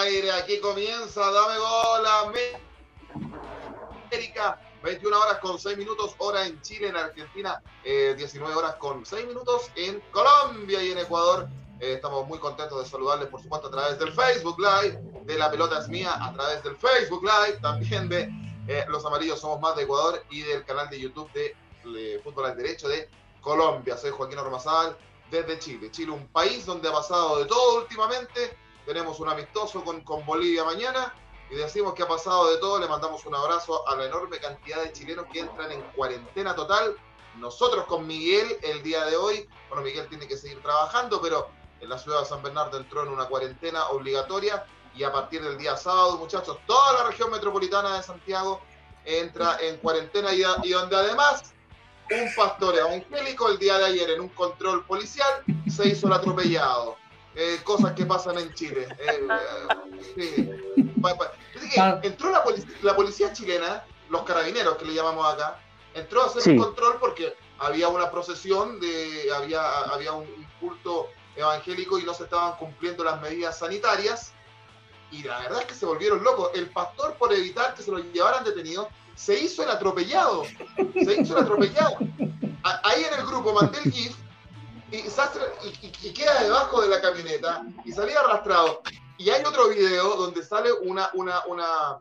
aire. Aquí comienza Dame Gol América. 21 horas con 6 minutos, hora en Chile, en Argentina, 19 eh, horas con 6 minutos en Colombia y en Ecuador. Eh, estamos muy contentos de saludarles, por supuesto, a través del Facebook Live, de La Pelota es Mía, a través del Facebook Live, también de eh, Los Amarillos Somos Más de Ecuador y del canal de YouTube de, Fútbol al Derecho de Colombia. Soy Joaquín Ormazal desde Chile. Chile, un país donde ha pasado de todo últimamente. Tenemos un amistoso con, con Bolivia mañana y decimos que ha pasado de todo. Le mandamos un abrazo a la enorme cantidad de chilenos que entran en cuarentena total. Nosotros con Miguel el día de hoy, bueno, Miguel tiene que seguir trabajando, pero en la ciudad de San Bernardo entró en una cuarentena obligatoria y a partir del día sábado, muchachos, toda la región metropolitana de Santiago entra en cuarentena y, y donde además un pastor evangélico el día de ayer en un control policial se hizo el atropellado. Eh, cosas que pasan en Chile. Eh, eh, entró la, policía chilena, los carabineros que le llamamos acá, entró a hacer un control porque había una procesión, de, había, había un, culto evangélico y no se estaban cumpliendo las medidas sanitarias. Y la verdad es que se volvieron locos. El pastor, por evitar que se lo llevaran detenido, se hizo el atropellado. Se hizo el atropellado. Ahí en el grupo mandé el GIF y, queda debajo de la camioneta y salía arrastrado. Y hay otro video donde sale una, una, una,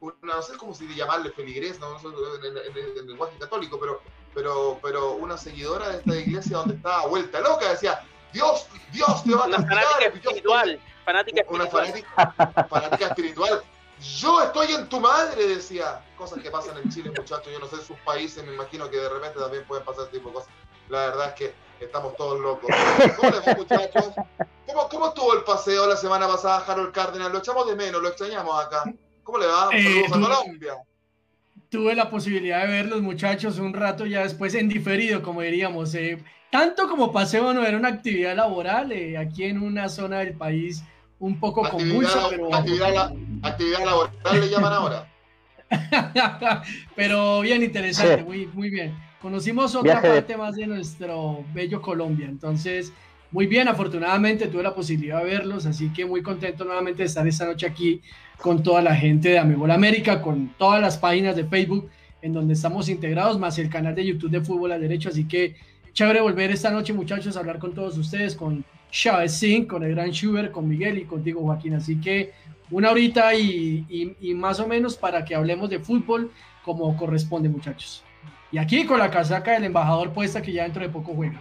no sé cómo se llamarle feligres, no, en, el lenguaje católico, pero, pero, pero una seguidora de esta iglesia donde estaba vuelta loca, decía, Dios, Dios te va a castigar. Fanática espiritual, fanática espiritual. Una fanática espiritual yo estoy en tu madre, decía. Cosas que pasan en Chile, muchachos. Yo no sé, en sus países me imagino que de repente también pueden pasar este tipo de cosas. La verdad es que estamos todos locos. ¿Cómo les va, muchachos? ¿Cómo, ¿Cómo, estuvo el paseo la semana pasada, Harold Cárdenas? Lo echamos de menos, lo extrañamos acá. ¿Cómo le va? Eh, Saludos a Colombia. Tuve la posibilidad de ver los muchachos un rato ya después en diferido, como diríamos. Eh, tanto como paseo no era una actividad laboral eh, aquí en una zona del país un poco convulsa, pero... Actividad, actividad laboral le llaman ahora. pero bien interesante, muy, muy bien. Conocimos otra parte más de nuestro bello Colombia, entonces muy bien, afortunadamente tuve la posibilidad de verlos, así que muy contento nuevamente de estar esta noche aquí con toda la gente de Amigol América, con todas las páginas de Facebook en donde estamos integrados, más el canal de YouTube de Fútbol al Derecho, así que chévere volver esta noche muchachos a hablar con todos ustedes, con Chávez Singh, con el gran Schubert, con Miguel y contigo Joaquín. Así que una horita y, más o menos para que hablemos de fútbol como corresponde, muchachos. Y aquí con la casaca del embajador puesta que ya dentro de poco juega.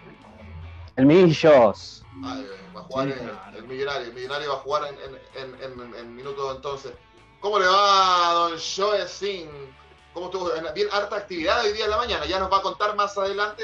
El Millos. va a jugar el, millonario. El millonario va a jugar en, en, minutos entonces. ¿Cómo le va, don Joe Singh? ¿Cómo estuvo? Bien, harta actividad hoy día en la mañana. Ya nos va a contar más adelante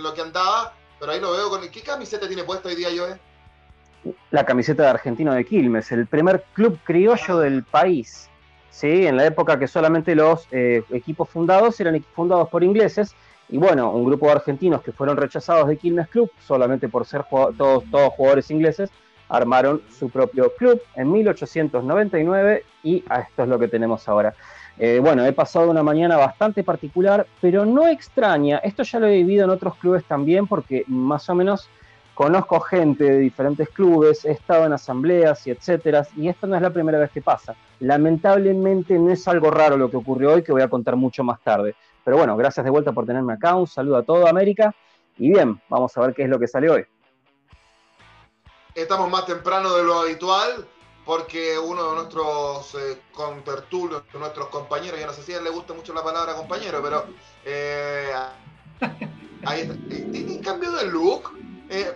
lo que andaba pero ahí lo veo con. ¿Qué camiseta tiene puesta hoy día, Joe? La camiseta de Argentino de Quilmes, el primer club criollo del país. ¿Sí? En la época que solamente los eh, equipos fundados eran fundados por ingleses. Y bueno, un grupo de argentinos que fueron rechazados de Quilmes Club, solamente por ser todos, todos jugadores ingleses, armaron su propio club en 1899 y esto es lo que tenemos ahora. Eh, bueno, he pasado una mañana bastante particular, pero no extraña. Esto ya lo he vivido en otros clubes también porque más o menos conozco gente de diferentes clubes, he estado en asambleas y etcétera, y esto no es la primera vez que pasa. Lamentablemente no es algo raro lo que ocurrió hoy, que voy a contar mucho más tarde. Pero bueno, gracias de vuelta por tenerme acá, un saludo a toda América, y bien, vamos a ver qué es lo que sale hoy. Estamos más temprano de lo habitual, porque uno de nuestros eh, contertulios, nuestros compañeros, yo no sé si a él le gusta mucho la palabra compañero, pero eh, ahí está. ¿Tiene cambio de look? Eh,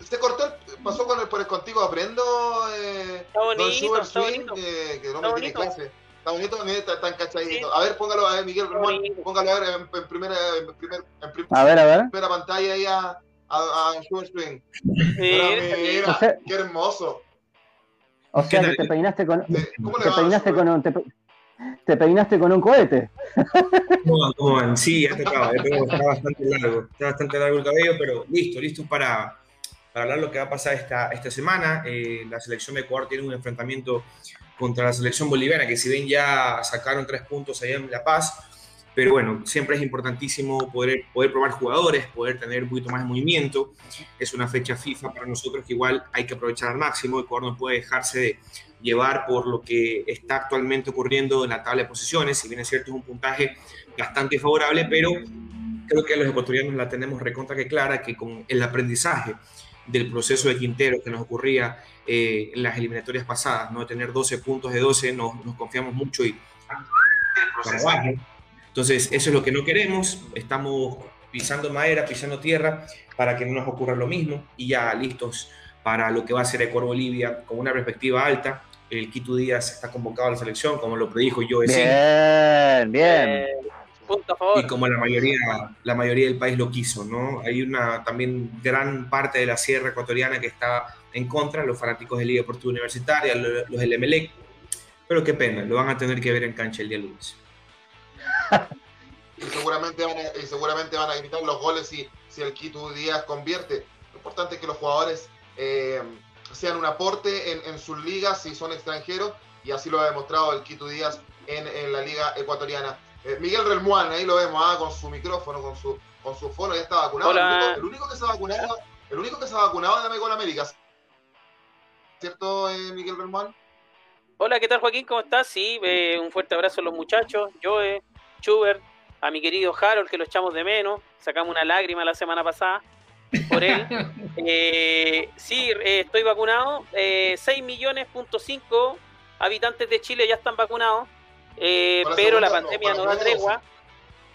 se cortó, pasó con el, por el contigo aprendo. Eh, está bonito, está bonito. Eh, que el hombre tiene clase. Está bonito, está, tan cachadito. A ver, póngalo a ver, Miguel Ramón, póngalo a ver en, primera, en, primer, en, a ver, a ver. primera pantalla ahí a, a, a Sugar Swing. mira, qué hermoso. O sea que te peinaste con, te, peinaste con un, te, peinaste con un cohete. ¿Cómo, cómo Sí, ya tocaba, está bastante largo, está bastante largo el cabello, pero listo, listo para, para hablar lo que va a pasar esta, esta semana. Eh, la selección de Ecuador tiene un enfrentamiento contra la selección boliviana, que si bien ya sacaron tres puntos allá en La Paz, pero bueno, siempre es importantísimo poder, poder probar jugadores, poder tener un poquito más de movimiento. Es una fecha FIFA para nosotros que igual hay que aprovechar al máximo. Ecuador no puede dejarse de llevar por lo que está actualmente ocurriendo en la tabla de posiciones. Si bien es cierto, es un puntaje bastante favorable, pero creo que los ecuatorianos la tenemos recontra que clara que con el aprendizaje del proceso de Quintero que nos ocurría eh, en las eliminatorias pasadas, ¿no? tener 12 puntos de 12, nos, nos confiamos mucho y entonces, eso es lo que no queremos. Estamos pisando madera, pisando tierra, para que no nos ocurra lo mismo y ya listos para lo que va a ser Ecuador Bolivia con una perspectiva alta. El Quito Díaz está convocado a la selección, como lo predijo yo. Bien, bien. Eh, punto a favor. Y como la mayoría, la mayoría del país lo quiso, ¿no? Hay una también gran parte de la sierra ecuatoriana que está en contra, los fanáticos de Liga Deportiva Universitaria, los del. Pero qué pena, lo van a tener que ver en cancha el día lunes y, seguramente van a, seguramente van a gritar los goles si, si el Quito Díaz convierte. Lo importante es que los jugadores eh, sean un aporte en, sus ligas si son extranjeros y así lo ha demostrado el Quito Díaz en, la liga ecuatoriana. Eh, Miguel Relmuán, ahí lo vemos, ah, con su micrófono, con su, con su fono, ya está vacunado. El único, que se ha vacunado, el único que se ha vacunado es de América. ¿Cierto, eh, Miguel Relmuán? Hola, ¿qué tal Joaquín? ¿Cómo estás? Sí, un fuerte abrazo a los muchachos. Yo, Schubert, a mi querido Harold, que lo echamos de menos, sacamos una lágrima la semana pasada por él. Eh, sí, eh, estoy vacunado, eh, 6 millones, punto 5 habitantes de Chile ya están vacunados, eh, pero la pandemia no, da tregua.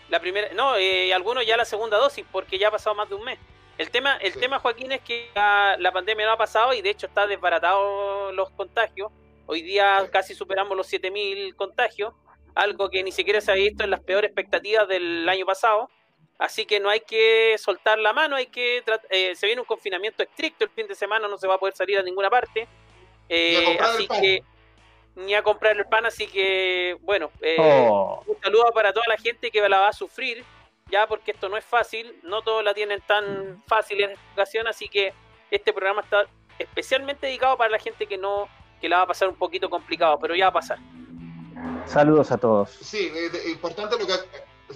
La primera, no, algunos ya la segunda dosis, porque ya ha pasado más de un mes. El tema, el tema Joaquín, es que la, la pandemia no ha pasado y de hecho está desbaratado los contagios. Hoy día casi superamos los 7.000 contagios algo que ni siquiera se había visto en las peores expectativas del año pasado. Así que no hay que soltar la mano, hay que eh, se viene un confinamiento estricto el fin de semana, no se va a poder salir a ninguna parte. Eh, así que ni a comprar el pan, así que bueno, eh, oh. un saludo para toda la gente que la va a sufrir, ya porque esto no es fácil, no todos la tienen tan fácil en esta ocasión, así que este programa está especialmente dedicado para la gente que no, que la va a pasar un poquito complicado, pero ya va a pasar. Saludos a todos. Sí, eh, importante lo que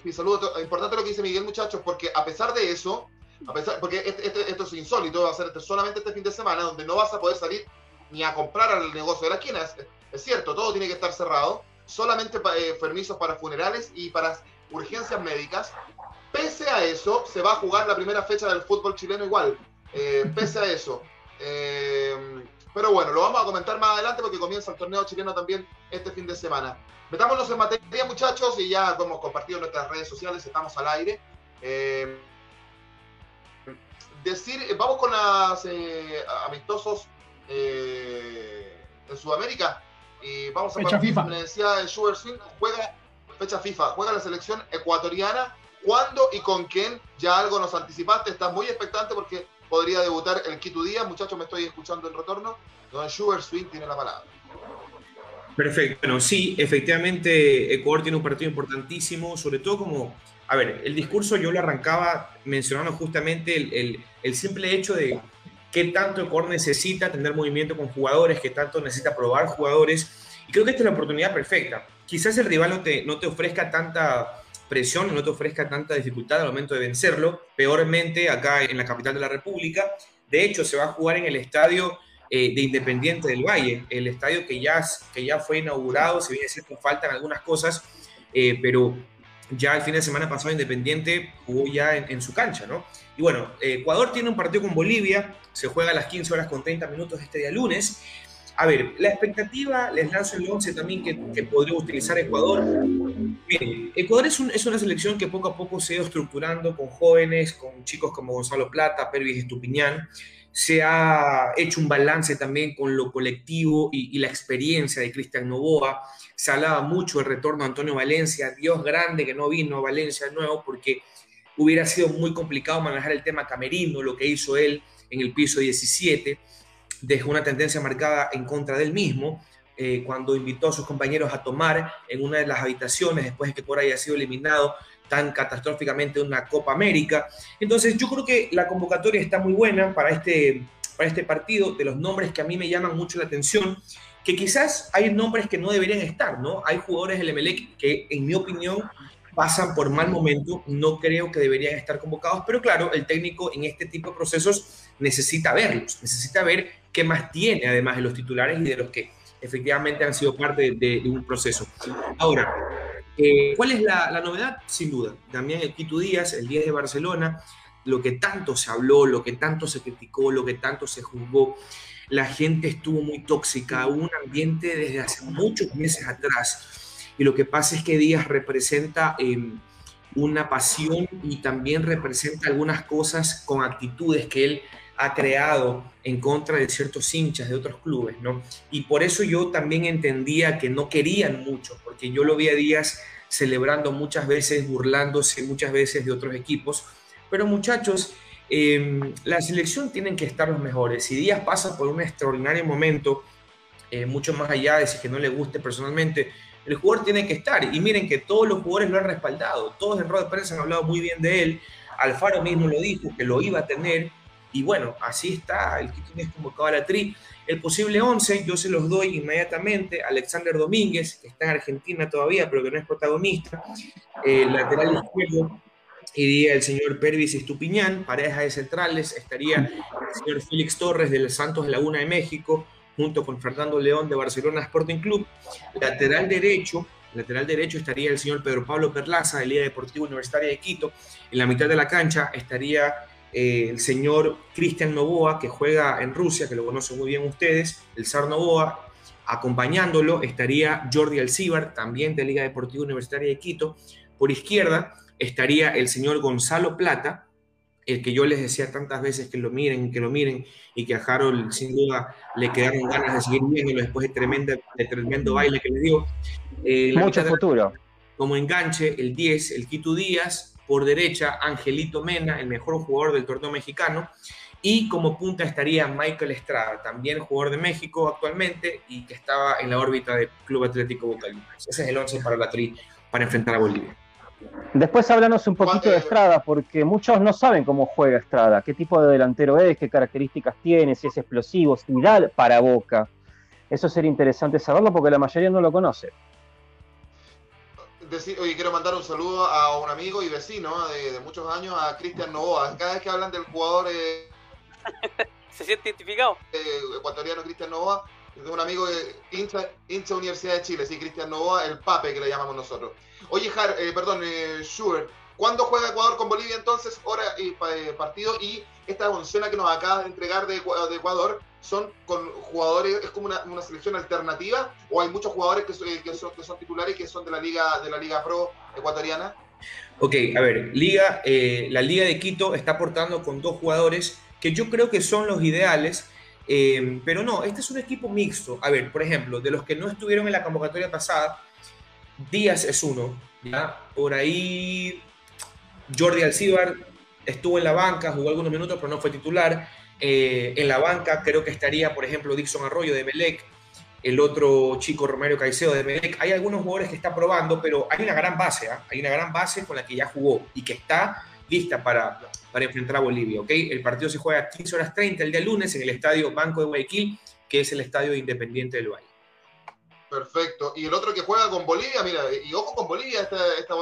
mi saludo, importante lo que dice Miguel, muchachos, porque a pesar de eso, a pesar, porque este, este, esto es insólito, va a ser solamente este fin de semana, donde no vas a poder salir ni a comprar al negocio de la esquina. Es, cierto, todo tiene que estar cerrado, solamente eh, permisos para funerales y para urgencias médicas. Pese a eso, se va a jugar la primera fecha del fútbol chileno igual. Eh, pese a eso. Pero bueno, lo vamos a comentar más adelante porque comienza el torneo chileno también este fin de semana. Metámonos en materia, muchachos, y ya hemos compartido en nuestras redes sociales, estamos al aire. Eh, decir, eh, vamos con los eh, amistosos en Sudamérica. Y vamos a fecha FIFA. Me decía Sugar Swing, juega fecha FIFA, juega la selección ecuatoriana. ¿Cuándo y con quién? Ya algo nos anticipaste, estás muy expectante porque podría debutar el Quito Díaz. Muchachos, me estoy escuchando en retorno. Don Sugar Swing tiene la palabra. Perfecto. Bueno, sí, efectivamente, Ecuador tiene un partido importantísimo, sobre todo como, a ver, el discurso yo lo arrancaba mencionando justamente el, simple hecho de qué tanto Ecuador necesita tener movimiento con jugadores, qué tanto necesita probar jugadores. Y creo que esta es la oportunidad perfecta. Quizás el rival no te, no te ofrezca tanta presión, no te ofrezca tanta dificultad al momento de vencerlo. Peormente acá en la capital de la República. De hecho, se va a jugar en el estadio eh, de Independiente del Valle, el estadio que ya, que ya fue inaugurado, si bien es cierto, faltan algunas cosas, eh, pero ya el fin de semana pasado Independiente jugó ya en, su cancha, ¿no? Y bueno, Ecuador tiene un partido con Bolivia, se juega a las 15 horas con 30 minutos este día lunes. A ver, la expectativa, les lanzo el 11 también que, podría utilizar Ecuador. Bien, Ecuador es, es, una selección que poco a poco se ha ido estructurando con jóvenes, con chicos como Gonzalo Plata, Pervis Estupiñán se ha hecho un balance también con lo colectivo y, la experiencia de Cristian Novoa. Se hablaba mucho del retorno de Antonio Valencia, Dios grande que no vino a Valencia de nuevo porque hubiera sido muy complicado manejar el tema camerino, lo que hizo él en el piso 17, dejó una tendencia marcada en contra del mismo. Eh, cuando invitó a sus compañeros a tomar en una de las habitaciones después de que por haya sido eliminado tan catastróficamente una Copa América. Entonces yo creo que la convocatoria está muy buena para este, para este partido, de los nombres que a mí me llaman mucho la atención, que quizás hay nombres que no deberían estar, ¿no? Hay jugadores del Emelec que, en mi opinión, pasan por mal momento, no creo que deberían estar convocados, pero claro, el técnico en este tipo de procesos necesita verlos, necesita ver qué más tiene además de los titulares y de los que efectivamente han sido parte de, un proceso. Ahora, eh, ¿cuál es la, novedad? Sin duda, también el Quito Díaz, el 10 de Barcelona, lo que tanto se habló, lo que tanto se criticó, lo que tanto se juzgó, la gente estuvo muy tóxica, hubo un ambiente desde hace muchos meses atrás. Y lo que pasa es que Díaz representa em, una pasión y también representa algunas cosas con actitudes que él ha creado en contra de ciertos hinchas de otros clubes, ¿no? Y por eso yo también entendía que no querían mucho, porque yo lo vi a Díaz celebrando muchas veces, burlándose muchas veces de otros equipos. Pero muchachos, eh, la selección tienen que estar los mejores. Si Díaz pasa por un extraordinario momento, eh, mucho más allá de si que no le guste personalmente, el jugador tiene que estar. Y miren que todos los jugadores lo han respaldado. Todos en rueda de prensa han hablado muy bien de él. Alfaro mismo lo dijo, que lo iba a tener. Y bueno, así está, el que tiene convocado a la tri. El posible 11 yo se los doy inmediatamente. Alexander Domínguez, que está en Argentina todavía, pero que no es protagonista. El lateral izquierdo iría el señor Pervis Estupiñán, pareja de centrales. Estaría el señor Félix Torres del Santos Laguna de México, junto con Fernando León de Barcelona Sporting Club. Lateral derecho, lateral derecho estaría el señor Pedro Pablo Perlaza de Liga Deportiva Universitaria de Quito. En la mitad de la cancha estaría eh, el señor Cristian Novoa, que juega en Rusia, que lo conocen muy bien ustedes, el Zar Novoa. Acompañándolo estaría Jordi Alcíbar, también de Liga Deportiva Universitaria de Quito. Por izquierda estaría el señor Gonzalo Plata, el que yo les decía tantas veces que lo miren, que lo miren, y que a Harold sin duda le quedaron ganas de seguir viéndolo después de, tremenda, de tremendo baile que le dio. Eh, Mucho futuro. Como enganche, el 10, el Quito Díaz, por derecha, Angelito Mena, el mejor jugador del torneo mexicano. Y como punta estaría Michael Estrada, también jugador de México actualmente y que estaba en la órbita del Club Atlético Boca Juniors. Ese es el 11 para la tri para enfrentar a Bolivia. Después háblanos un poquito de Estrada, porque muchos no saben cómo juega Estrada, qué tipo de delantero es, qué características tiene, si es explosivo, si da para Boca. Eso sería interesante saberlo porque la mayoría no lo conoce oye, quiero mandar un saludo a un amigo y vecino de, muchos años, a Cristian Novoa. Cada vez que hablan del jugador... Eh, ¿Se siente identificado? Eh, ecuatoriano Cristian Novoa, de un amigo de hincha, hincha, Universidad de Chile, sí, Cristian Novoa, el pape que le llamamos nosotros. Oye, Jar, eh, perdón, eh, Schubert, ¿cuándo juega Ecuador con Bolivia entonces? Hora y partido y esta funciona que nos acaba de entregar de Ecuador son con jugadores, es como una, selección alternativa, o hay muchos jugadores que, son, que son titulares que son de la Liga, de la Liga Pro ecuatoriana? Ok, a ver, Liga, eh, la Liga de Quito está aportando con dos jugadores que yo creo que son los ideales, eh, pero no, este es un equipo mixto. A ver, por ejemplo, de los que no estuvieron en la convocatoria pasada, Díaz es uno, ¿ya? Por ahí Jordi Alcibar estuvo en la banca, jugó algunos minutos, pero no fue titular. Eh, en la banca creo que estaría, por ejemplo, Dixon Arroyo de Melec, el otro chico Romero Caicedo de Melec. Hay algunos jugadores que está probando, pero hay una gran base, ¿ah? hay una gran base con la que ya jugó y que está lista para, para enfrentar a Bolivia. ¿okay? El partido se juega a 15 horas 30 el día lunes en el estadio Banco de Guayaquil, que es el estadio Independiente del Valle. Perfecto. Y el otro que juega con Bolivia, mira, y ojo con Bolivia, esta, esta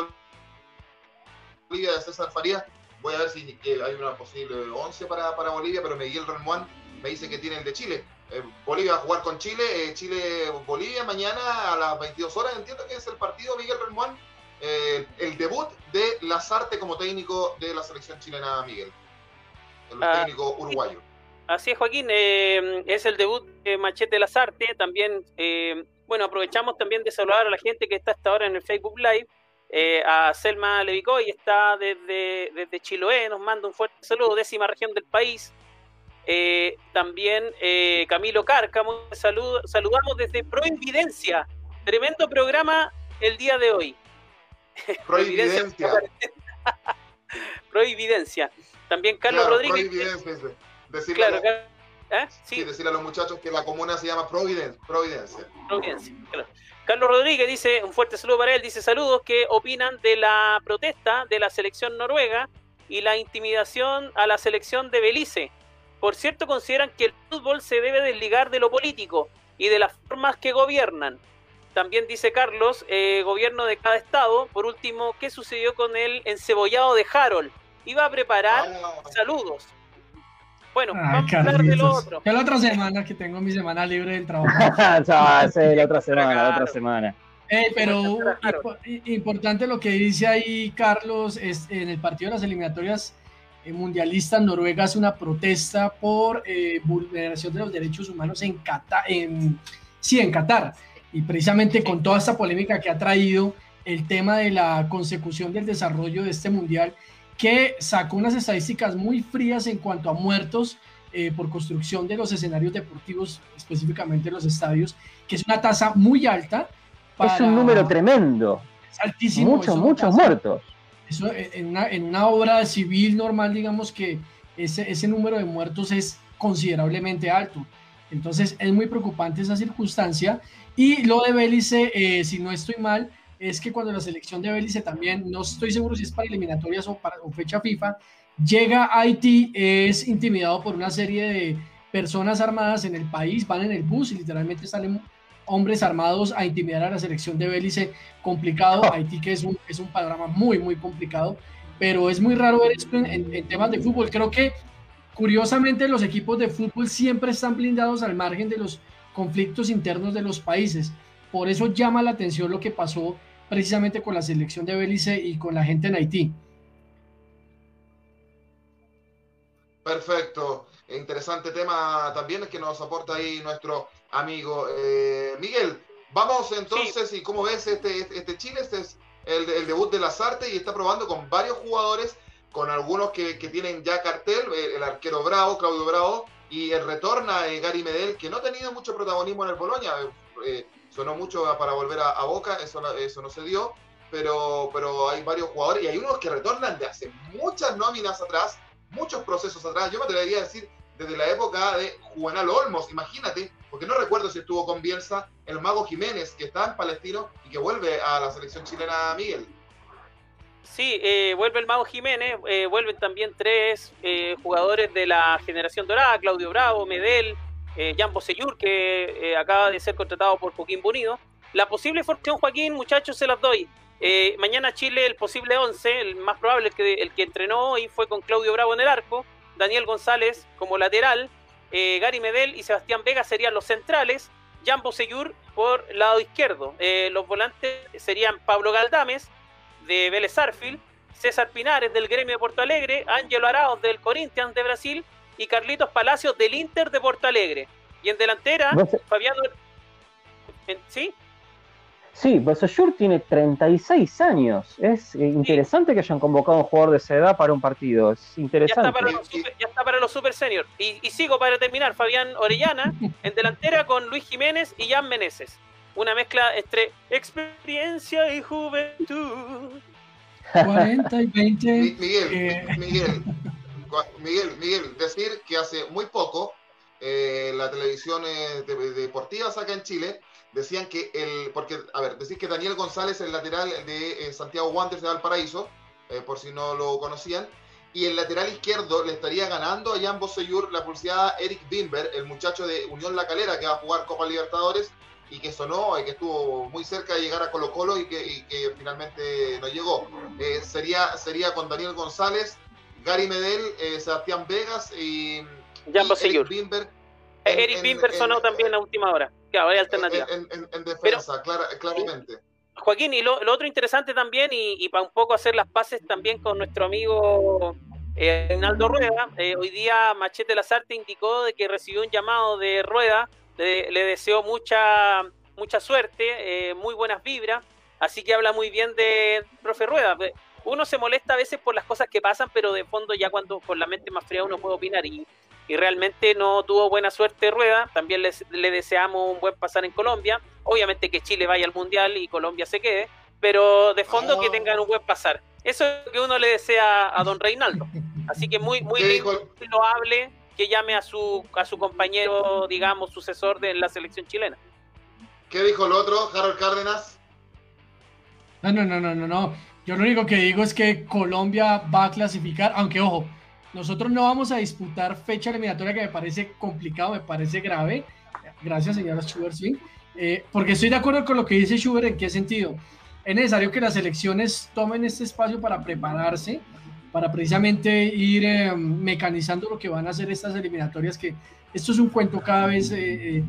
Bolivia de César Farías, Voy a ver si hay una posible 11 para, para Bolivia, pero Miguel Remuán me dice que tiene el de Chile. Eh, Bolivia va a jugar con Chile, eh, Chile-Bolivia mañana a las 22 horas. Entiendo que es el partido Miguel Remuán, eh, el debut de Lazarte como técnico de la selección chilena, Miguel. El ah, técnico uruguayo. Así es, Joaquín. es el debut de Machete Lazarte. También, bueno, aprovechamos también de saludar a la gente que está hasta ahora en el Facebook Live. Eh, a Selma Levicoy, está desde, desde Chiloé, nos manda un fuerte saludo, décima región del país. Eh, también eh, Camilo Cárcamo, salud, saludamos desde Providencia, tremendo programa el día de hoy. Providencia. Providencia. También Carlos Rodríguez. Decirle, claro, a los, sí. decirle a los muchachos que la comuna se llama Providencia. Providencia, Providencia claro. Carlos Rodríguez dice, un fuerte saludo para él, dice saludos, ¿qué opinan de la protesta de la selección noruega y la intimidación a la selección de Belice? Por cierto, consideran que el fútbol se debe desligar de lo político y de las formas que gobiernan. también dice Carlos, eh, gobierno de cada estado. Por último, ¿qué sucedió con el encebollado de Harold? Iba a preparar ah. saludos. Bueno, vamos a hablar de lo otro. la otra semana que tengo mi semana libre del trabajo. sí, la otra semana, la otra semana. Eh, pero importante lo que dice ahí Carlos, es en el partido de las eliminatorias eh, mundialistas, Noruega hace una protesta por eh, vulneración de los derechos humanos en Qatar, en, sí, en Qatar. Y precisamente con toda esta polémica que ha traído el tema de la consecución del desarrollo de este mundial, que sacó unas estadísticas muy frías en cuanto a muertos por construcción de los escenarios deportivos, específicamente los estadios, que es una tasa muy alta es un número tremendo. Es altísimo. Muchos, muchos muertos. Eso, eh, en, una, en una obra civil normal, digamos que ese, ese número de muertos es considerablemente alto. Entonces es muy preocupante esa circunstancia. Y lo de Bélice, eh, si no estoy mal, es que cuando la selección de Bélice también, no estoy seguro si es para eliminatorias o para o fecha FIFA, llega a Haití, es intimidado por una serie de personas armadas en el país, van en el bus y literalmente salen hombres armados a intimidar a la selección de Belice, complicado, oh. Haití que es un, es un panorama muy, muy complicado, pero es muy raro ver esto en, temas de fútbol. Creo que curiosamente los equipos de fútbol siempre están blindados al margen de los conflictos internos de los países. Por eso llama la atención lo que pasó precisamente con la selección de Belice y con la gente en Haití. Perfecto. Interesante tema también que nos aporta ahí nuestro amigo eh, Miguel. Vamos entonces, y como ves, este, este, este Chile, este es el, el, debut de las artes y está probando con varios jugadores, con algunos que, que tienen ya cartel, el, arquero Bravo, Claudio Bravo, y el retorna eh, Gary Medel, que no ha tenido mucho protagonismo en el Boloña, eh, sonó mucho para volver a, Boca, eso, eso no se dio, pero, pero hay varios jugadores y hay unos que retornan de hace muchas nóminas atrás, muchos procesos atrás, yo me atrevería a decir desde la época de Juvenal Olmos, imagínate, porque no recuerdo si estuvo con Bielsa, el Mago Jiménez, que está en Palestino y que vuelve a la selección chilena, Miguel. Sí, eh, vuelve el Mago Jiménez, eh, vuelven también tres eh, jugadores de la generación dorada, Claudio Bravo, Medel, Jan Bosellur, que acaba de ser contratado por Joaquín Bonido. La posible formación, Joaquín, muchachos, se las doy. mañana Chile, el posible 11, el más probable, el que, el que entrenó hoy fue con Claudio Bravo en el arco, Daniel González como lateral, eh, Gary Medel y Sebastián Vega serían los centrales, Jan Bosellur por lado izquierdo. Eh, los volantes serían Pablo Galdames de Vélez Arfield, César Pinares del Gremio de Porto Alegre, Ángelo Arauz del Corinthians de Brasil y Carlitos Palacios del Inter de Porto Alegre. Y en delantera, Fabiano... ¿Sí? Sí, Bosellur tiene 36 años. Es eh, interesante que hayan convocado a un jugador de esa edad para un partido. Es interesante. Ya está para los super, senior. Y, sigo para terminar. Fabián Orellana en delantera con Luis Jiménez y Jan Meneses. Una mezcla entre experiencia y juventud. 40 y 20. Miguel, eh. Miguel, Miguel, Miguel, decir que hace muy poco eh, la televisión deportiva saca en Chile decían que el, porque, a ver, decir que Daniel González, el lateral de eh, Santiago Wanderers de Valparaíso, eh, por si no lo conocían, y el lateral izquierdo le estaría ganando a Jan Bosseyur la pulseada Eric Bimber, el muchacho de Unión La Calera que va a jugar Copa Libertadores y que sonó y que estuvo muy cerca de llegar a Colo Colo y que, finalmente no llegó. Eh, sería, sería con Daniel González, Gary Medel, Sebastián Vegas y, Jan Eric Bimber. Eric Bimber sonó también a última hora. Claro, hay alternativa. En, defensa, claramente. Joaquín, y lo, otro interesante también, y, para un poco hacer las paces también con nuestro amigo eh, Reinaldo Rueda, eh, hoy día Machete Lazarte indicó de que recibió un llamado de Rueda, le deseó mucha, mucha suerte, eh, muy buenas vibras, así que habla muy bien de profe Rueda. Uno se molesta a veces por las cosas que pasan, pero de fondo ya cuando con la mente más fría uno puede opinar y y realmente no tuvo buena suerte Rueda. También le deseamos un buen pasar en Colombia. Obviamente que Chile vaya al Mundial y Colombia se quede, pero de fondo que oh. tengan un buen pasar. Eso es lo que uno le desea a don Reinaldo. Así que muy, muy loable que llame a su, a su compañero, digamos, sucesor de la selección chilena. ¿Qué dijo el otro, Harold Cárdenas? No, no, no, no, no, no. Yo lo único que digo es que Colombia va a clasificar, aunque ojo, nosotros no vamos a disputar fecha eliminatoria que me parece complicado, me parece grave. Gracias, señora Schubert Eh, porque estoy de acuerdo con lo que dice Schubert, ¿en qué sentido? Es necesario que las elecciones tomen este espacio para prepararse, para precisamente ir eh, mecanizando lo que van a hacer estas eliminatorias, que esto es un cuento cada vez, eh,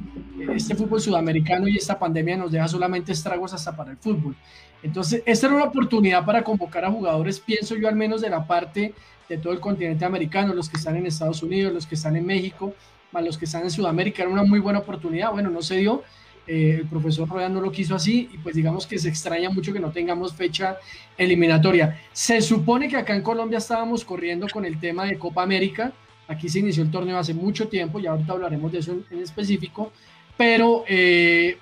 este fútbol sudamericano y esta pandemia nos deja solamente estragos hasta para el fútbol. Entonces, esta era una oportunidad para convocar a jugadores, pienso yo al menos de la parte de todo el continente americano, los que están en Estados Unidos, los que están en México, más los que están en Sudamérica, era una muy buena oportunidad. Bueno, no se dio, eh, el profesor Rueda no lo quiso así y pues digamos que se extraña mucho que no tengamos fecha eliminatoria. Se supone que acá en Colombia estábamos corriendo con el tema de Copa América, aquí se inició el torneo hace mucho tiempo y ahorita hablaremos de eso en, específico, pero eh,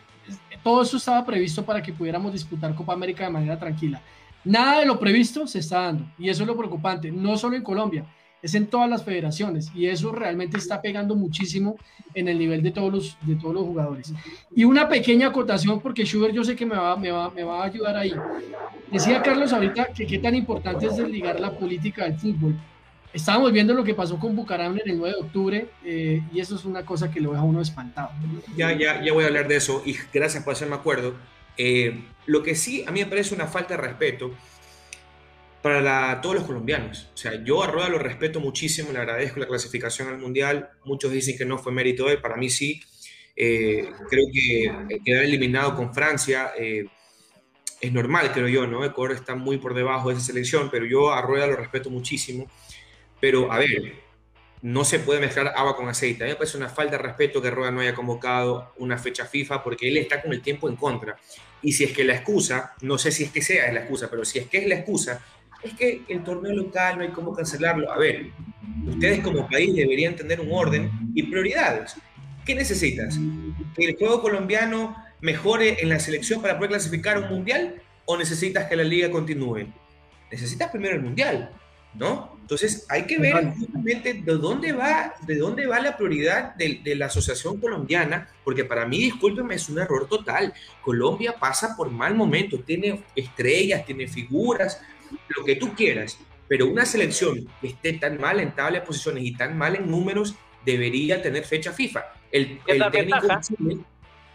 todo eso estaba previsto para que pudiéramos disputar Copa América de manera tranquila. Nada de lo previsto se está dando y eso es lo preocupante, no solo en Colombia, es en todas las federaciones y eso realmente está pegando muchísimo en el nivel de todos los, de todos los jugadores. Y una pequeña acotación, porque Schubert yo sé que me va, me va, me va a ayudar ahí. Decía Carlos ahorita que qué tan importante es desligar la política del fútbol. Estábamos viendo lo que pasó con Bucaramanga en el 9 de octubre eh, y eso es una cosa que lo deja uno espantado. Ya, ya, ya voy a hablar de eso y gracias por hacerme acuerdo. Eh, lo que sí a mí me parece una falta de respeto para todos los colombianos. O sea, yo a Rueda lo respeto muchísimo, le agradezco la clasificación al Mundial. Muchos dicen que no fue mérito de él, para mí sí. Eh, creo que quedar eliminado con Francia eh, es normal, creo yo, ¿no? Ecuador está muy por debajo de esa selección, pero yo a Rueda lo respeto muchísimo. Pero, a ver, no se puede mezclar agua con aceite. A mí me parece una falta de respeto que Rueda no haya convocado una fecha FIFA porque él está con el tiempo en contra. Y si es que la excusa, no sé si es que sea la excusa, pero si es que es la excusa, es que el torneo local no hay cómo cancelarlo. A ver, ustedes como país deberían tener un orden y prioridades. ¿Qué necesitas? ¿Que el juego colombiano mejore en la selección para poder clasificar un mundial o necesitas que la liga continúe? Necesitas primero el mundial, ¿no? Entonces hay que ver justamente de dónde va, de dónde va la prioridad de, de la Asociación Colombiana, porque para mí, discúlpeme, es un error total. Colombia pasa por mal momento, tiene estrellas, tiene figuras, lo que tú quieras, pero una selección que esté tan mal en tabla de posiciones y tan mal en números debería tener fecha FIFA. El, técnico de Chile,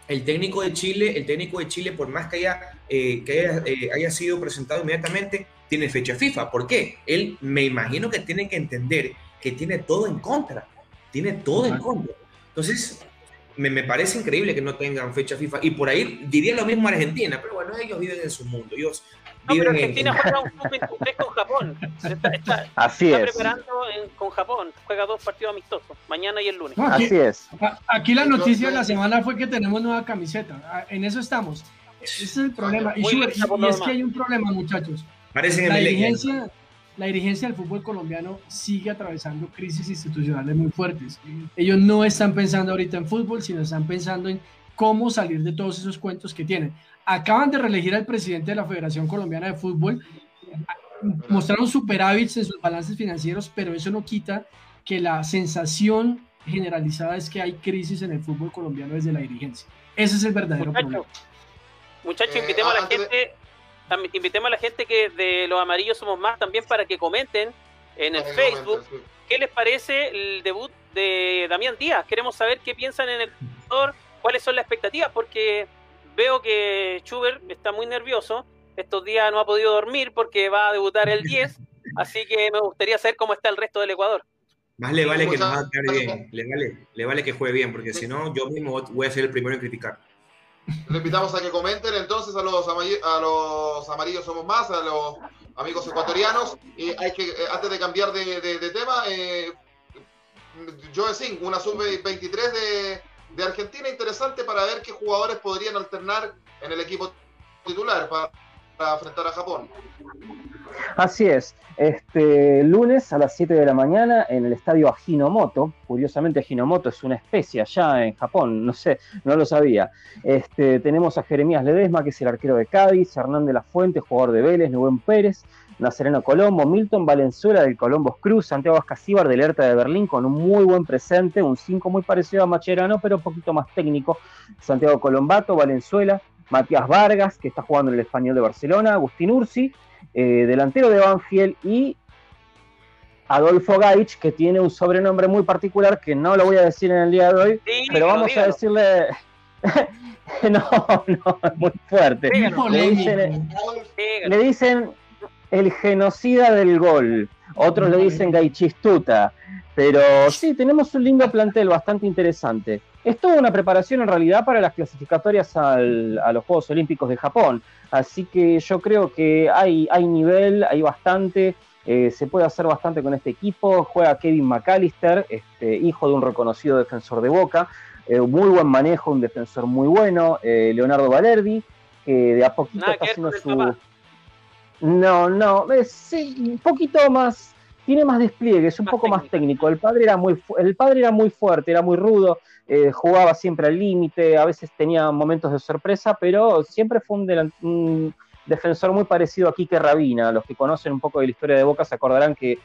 el técnico de Chile, el técnico de Chile, por más que haya, eh, que eh, haya, sido presentado inmediatamente, tiene fecha FIFA. ¿Por qué? Él me imagino que tiene que entender que tiene todo en contra. Tiene todo en contra. Entonces, me, me, parece increíble que no tengan fecha FIFA. Y por ahí diría lo mismo Argentina, pero bueno, ellos viven en su mundo. Ellos no, pero Argentina juega un sub-23 con Japón. Está, Así está preparando con Japón. Juega dos partidos amistosos, mañana y el lunes. Así es. Aquí la noticia de la semana fue que tenemos nueva camiseta. Ah, en eso estamos. Ese es el problema. Y, es que hay un problema, muchachos. La dirigencia, la dirigencia del fútbol colombiano sigue atravesando crisis institucionales muy fuertes. Ellos no están pensando ahorita en fútbol, sino están pensando en cómo salir de todos esos cuentos que tienen acaban de reelegir al presidente de la Federación Colombiana de Fútbol, mostraron superávits en sus balances financieros, pero eso no quita que la sensación generalizada es que hay crisis en el fútbol colombiano desde la dirigencia. Ese es el verdadero problema. Muchachos, invitemos a la eh, gente, invitemos a la gente que de los amarillos somos más también para que comenten en el Facebook qué les parece el debut de Damián Díaz. Queremos saber qué piensan en el jugador, cuáles son las expectativas, porque veo que Schubert está muy nervioso. Estos días no ha podido dormir porque va a debutar el 10. Así que me gustaría saber cómo está el resto del Ecuador. Más le vale que nos haga bien, le vale, le vale que juegue bien, porque si no, yo mismo voy a ser el primero en criticar. Le invitamos a que comenten entonces a los, a los amarillos somos más, a los amigos ecuatorianos. Y hay que, eh, antes de cambiar de, tema, eh, Joe Singh, una sub-23 de, de Argentina interesante para ver qué jugadores podrían alternar en el equipo titular enfrentar a Japón. Así es. Este lunes a las 7 de la mañana en el estadio Ajinomoto. Curiosamente, Ajinomoto es una especie allá en Japón, no sé, no lo sabía. Este, tenemos a Jeremías Ledesma, que es el arquero de Cádiz, Hernán de la Fuente, jugador de Vélez, Nubén Pérez, Nazareno Colombo, Milton Valenzuela del Colombos Cruz, Santiago Ascasíbar del Herta de Berlín con un muy buen presente, un 5 muy parecido a Macherano, pero un poquito más técnico. Santiago Colombato, Valenzuela, Matías Vargas, que está jugando en el Español de Barcelona, Agustín Ursi, eh, delantero de Banfield, y Adolfo Gaich, que tiene un sobrenombre muy particular que no lo voy a decir en el día de hoy, pero vamos a decirle no, no, es muy fuerte. Le dicen, le dicen, el genocida del gol. Otros le dicen Gaichistuta. Pero sí, tenemos un lindo plantel bastante interesante. Es toda una preparación en realidad para las clasificatorias a los Juegos Olímpicos de Japón. Así que yo creo que hay, hay nivel, hay bastante. Eh, se puede hacer bastante con este equipo. Juega Kevin McAllister, este, hijo de un reconocido defensor de Boca. Eh, muy buen manejo, un defensor muy bueno. Eh, Leonardo Valerdi, que de a poquito está haciendo su. No, no, sí, un poquito más. Tiene más despliegue, es un poco más técnico. El padre era muy, el padre era muy fuerte, era muy rudo, jugaba siempre al límite, a veces tenía momentos de sorpresa, pero siempre fue un, defensor muy parecido a Quique Rabina. Los que conocen un poco de la historia de Boca se acordarán que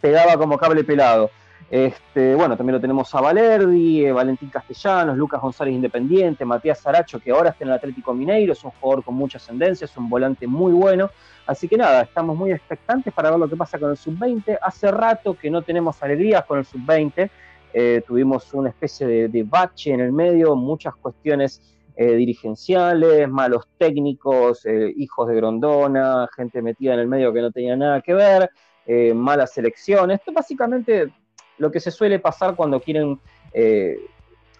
pegaba como cable pelado. Este, bueno, también lo tenemos a Valerdi, eh, Valentín Castellanos, Lucas González Independiente, Matías Saracho, que ahora está en el Atlético Mineiro, es un jugador con mucha ascendencia, es un volante muy bueno. Así que nada, estamos muy expectantes para ver lo que pasa con el sub-20. Hace rato que no tenemos alegrías con el sub-20. Eh, tuvimos una especie de, bache en el medio, muchas cuestiones eh, dirigenciales, malos técnicos, eh, hijos de Grondona, gente metida en el medio que no tenía nada que ver, malas elecciones. Esto básicamente lo que se suele pasar cuando quieren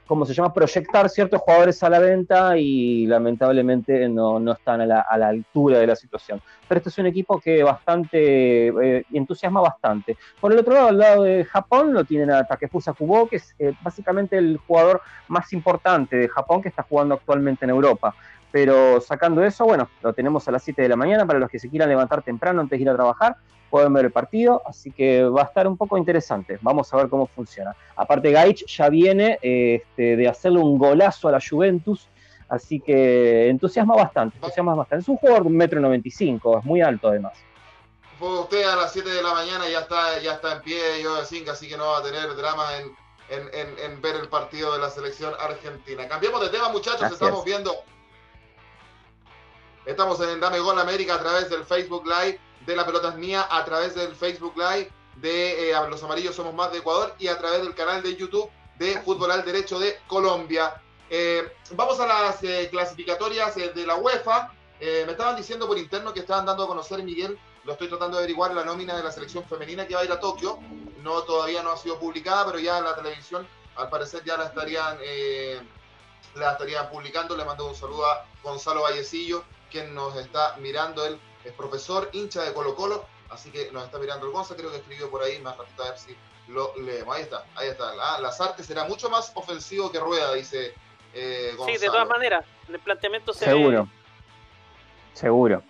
¿cómo se llama? Proyectar ciertos jugadores a la venta y lamentablemente no, están a la, altura de la situación. Pero este es un equipo que bastante eh, entusiasma bastante. Por el otro lado, al lado de Japón, lo tienen a Takefusa Kubo, que es eh, básicamente el jugador más importante de Japón que está jugando actualmente en Europa. Pero sacando eso, bueno, lo tenemos a las 7 de la mañana para los que se quieran levantar temprano antes de ir a trabajar pueden ver el partido, así que va a estar un poco interesante. Vamos a ver cómo funciona. Aparte, Gaich ya viene este, de hacerle un golazo a la Juventus, así que entusiasma bastante, entusiasma bastante. Es un jugador de un metro noventa es muy alto además. Fue usted a las 7 de la mañana ya está, ya está en pie, yo así que no va a tener drama en, ver el partido de la selección argentina. Cambiamos de tema, muchachos, estamos viendo. Estamos en Dame Gol América a través del Facebook Live de La Pelota es Mía a través del Facebook Live de eh, Los Amarillos Somos Más de Ecuador y a través del canal de YouTube de Fútbol al Derecho de Colombia. Eh, vamos a las eh, clasificatorias de la UEFA. me estaban diciendo por interno que estaban dando a conocer, Miguel, lo estoy tratando de averiguar, la nómina de la selección femenina que va a ir a Tokio. No, todavía no ha sido publicada, pero ya en la televisión al parecer ya la estarían, la estarían publicando. Le mando un saludo a Gonzalo Vallecillo, quien nos está mirando. Él es profesor, hincha de Colo Colo, así que nos está mirando el Gonza, creo que escribió por ahí, más ratito a ver si lo leemos. Ahí está, ahí está. La, las artes será mucho más ofensivo que Rueda, dice eh, Sí, de todas maneras, el planteamiento se Seguro. Seguro.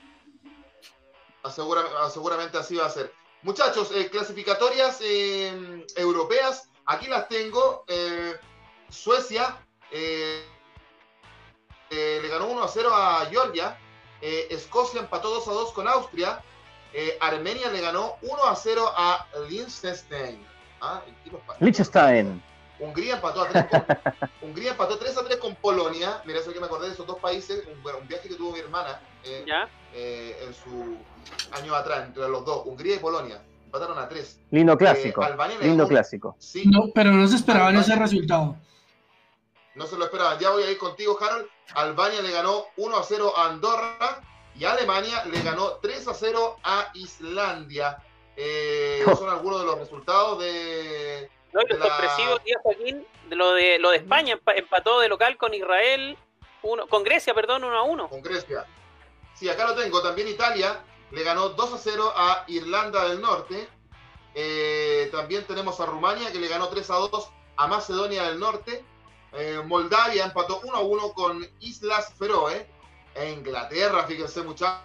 seguramente así va a ser. Muchachos, eh, clasificatorias eh, europeas, aquí las tengo. Suecia le ganó 1 a 0 a Georgia. Eh, Escocia empató 2 a 2 con Austria. Eh, Armenia le ganó 1 a 0 a Liechtenstein. Ah, Liechtenstein. Hungría empató, a 3 con, Hungría empató 3 a 3 con Polonia. Mira, eso que me acordé de esos dos países. Un, bueno, un viaje que tuvo mi hermana eh, eh, en su año atrás, entre los dos, Hungría y Polonia. Empataron a 3. Lindo clásico. Lindo clásico. Sí, no, pero no se esperaban ese resultado. No se lo esperaban. Ya voy a ir contigo, Harold. Albania le ganó 1 a 0 a Andorra y Alemania le ganó 3 a 0 a Islandia. Eh, son algunos de los resultados de. No, los sorpresivos, Joaquín, de lo de lo de España, empató de local con Israel, uno, con Grecia, perdón, 1 a 1. Con Grecia. Sí, acá lo tengo. También Italia le ganó 2 a 0 a Irlanda del Norte. Eh, también tenemos a Rumania que le ganó 3 a 2 a Macedonia del Norte. Eh, Moldavia empató 1 a 1 con Islas Feroe. E Inglaterra, fíjense muchachos,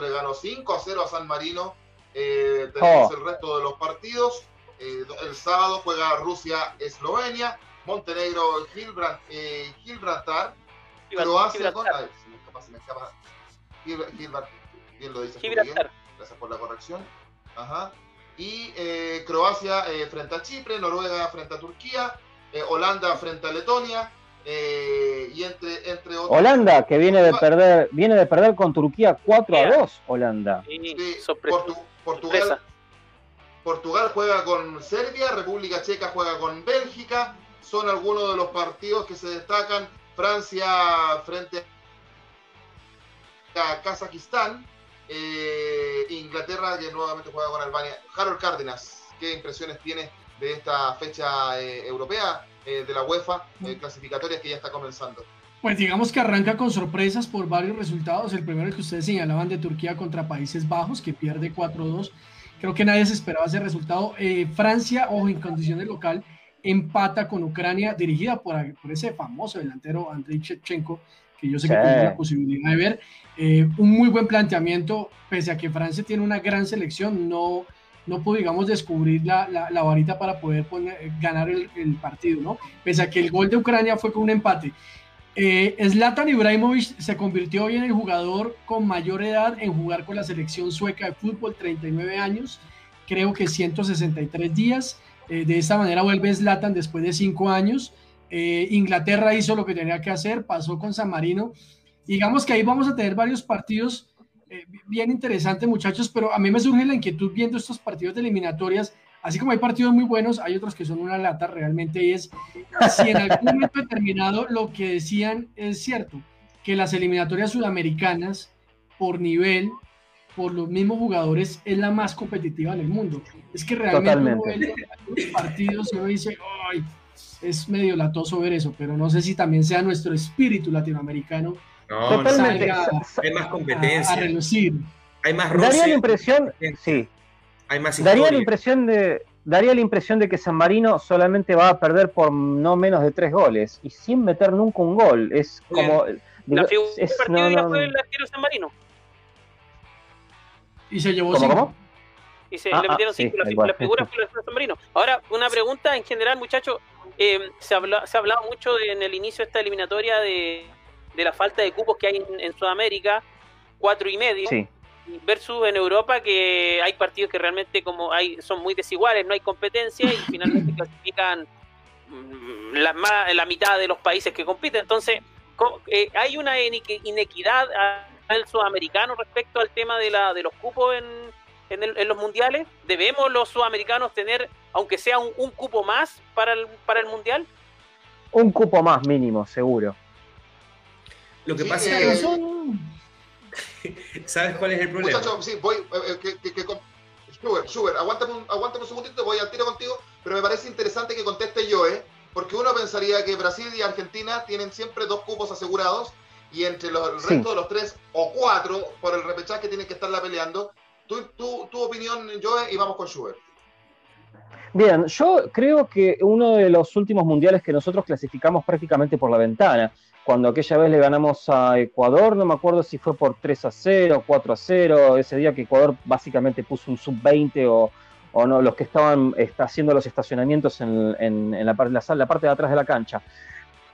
le ganó 5 a 0 a San Marino. Eh, tenemos oh. el resto de los partidos. Eh, el sábado juega Rusia-Eslovenia, Montenegro, Gibraltar, Croacia con. Ay, se me escapa, se me escapa. Gibraltar, bien lo dice. Gibraltar. Gracias por la corrección. Ajá. Y Croacia frente a Chipre, Noruega frente a Turquía, eh, Holanda frente a Letonia. Eh, y entre, entre otros. Holanda, que viene de perder, viene de perder con Turquía 4 a 2, Holanda. Sí, Portugal, Portugal juega con Serbia, República Checa juega con Bélgica. Son algunos de los partidos que se destacan Francia frente a Kazajistán, eh, Inglaterra que nuevamente juega con Albania. Harold Cárdenas, ¿qué impresiones tiene de esta fecha eh, europea de la UEFA, clasificatorias que ya está comenzando? Pues digamos que arranca con sorpresas por varios resultados. El primero que ustedes señalaban de Turquía contra Países Bajos, que pierde 4-2. Creo que nadie se esperaba ese resultado. Eh, Francia, ojo, en condiciones local, empata con Ucrania, dirigida por, por ese famoso delantero Andriy Shevchenko, que yo sé que tiene la posibilidad de ver. Eh, un muy buen planteamiento, pese a que Francia tiene una gran selección, no, no pudo, digamos, descubrir la, la, varita para poder poner, ganar el, el, partido, ¿no? Pese a que el gol de Ucrania fue con un empate. Eh, Zlatan Ibrahimovic se convirtió hoy en el jugador con mayor edad en jugar con la selección sueca de fútbol, 39 años, creo que 163 días. Eh, de esta manera vuelve Zlatan después de 5 años. Eh, Inglaterra hizo lo que tenía que hacer, pasó con San Marino. Digamos que ahí vamos a tener varios partidos bien interesantes, muchachos, pero a mí me surge la inquietud viendo estos partidos de eliminatorias así como hay partidos muy buenos, hay otros que son una lata realmente y es si en algún momento determinado lo que decían es cierto, que las eliminatorias sudamericanas por nivel, por los mismos jugadores, es la más competitiva del mundo. Es que realmente los partidos uno dice, ay, es medio latoso ver eso, pero no sé si también sea nuestro espíritu latinoamericano. No, hay más competencia. A, relucir. Hay más roce. Daría la impresión, sí, daría la impresión de daría la impresión de que San Marino solamente va a perder por no menos de tres goles y sin meter nunca un gol. Es como. La figura es, partido ya fue el arquero San Marino. Y se llevó cinco. Y se ah, le metieron ah, cinco. la, figura fue el San Marino. Ahora, una pregunta en general, muchachos. Eh, se, habla, se ha hablado mucho en el inicio de esta eliminatoria de, de la falta de cupos que hay en, en Sudamérica, cuatro y medio. Sí versus en Europa que hay partidos que realmente como hay son muy desiguales, no hay competencia y finalmente clasifican mm, la, la mitad de los países que compiten. Entonces, eh, hay una inequidad al sudamericano respecto al tema de, la, de los cupos en, en, los mundiales. ¿Debemos los sudamericanos tener, aunque sea un, cupo más para el, para el mundial? Un cupo más mínimo, seguro. Lo que pasa es que... ¿Sabes cuál es el problema? Muchachos, sí, voy. Eh, eh, que, que, Schubert, aguántame un, aguántame un segundito, voy al tiro contigo, pero me parece interesante que conteste yo, ¿eh? Porque uno pensaría que Brasil y Argentina tienen siempre dos cupos asegurados y entre los, el resto de los tres o cuatro por el repechaje tienen que estarla peleando. Tu, tu, tu opinión, Joe, y vamos con Schubert. Bien, yo creo que uno de los últimos mundiales que nosotros clasificamos prácticamente por la ventana, cuando aquella vez le ganamos a Ecuador, no me acuerdo si fue por 3 a 0, 4 a 0, ese día que Ecuador básicamente puso un sub-20 o, o, no, los que estaban haciendo los estacionamientos en, en, la, la, la parte de atrás de la cancha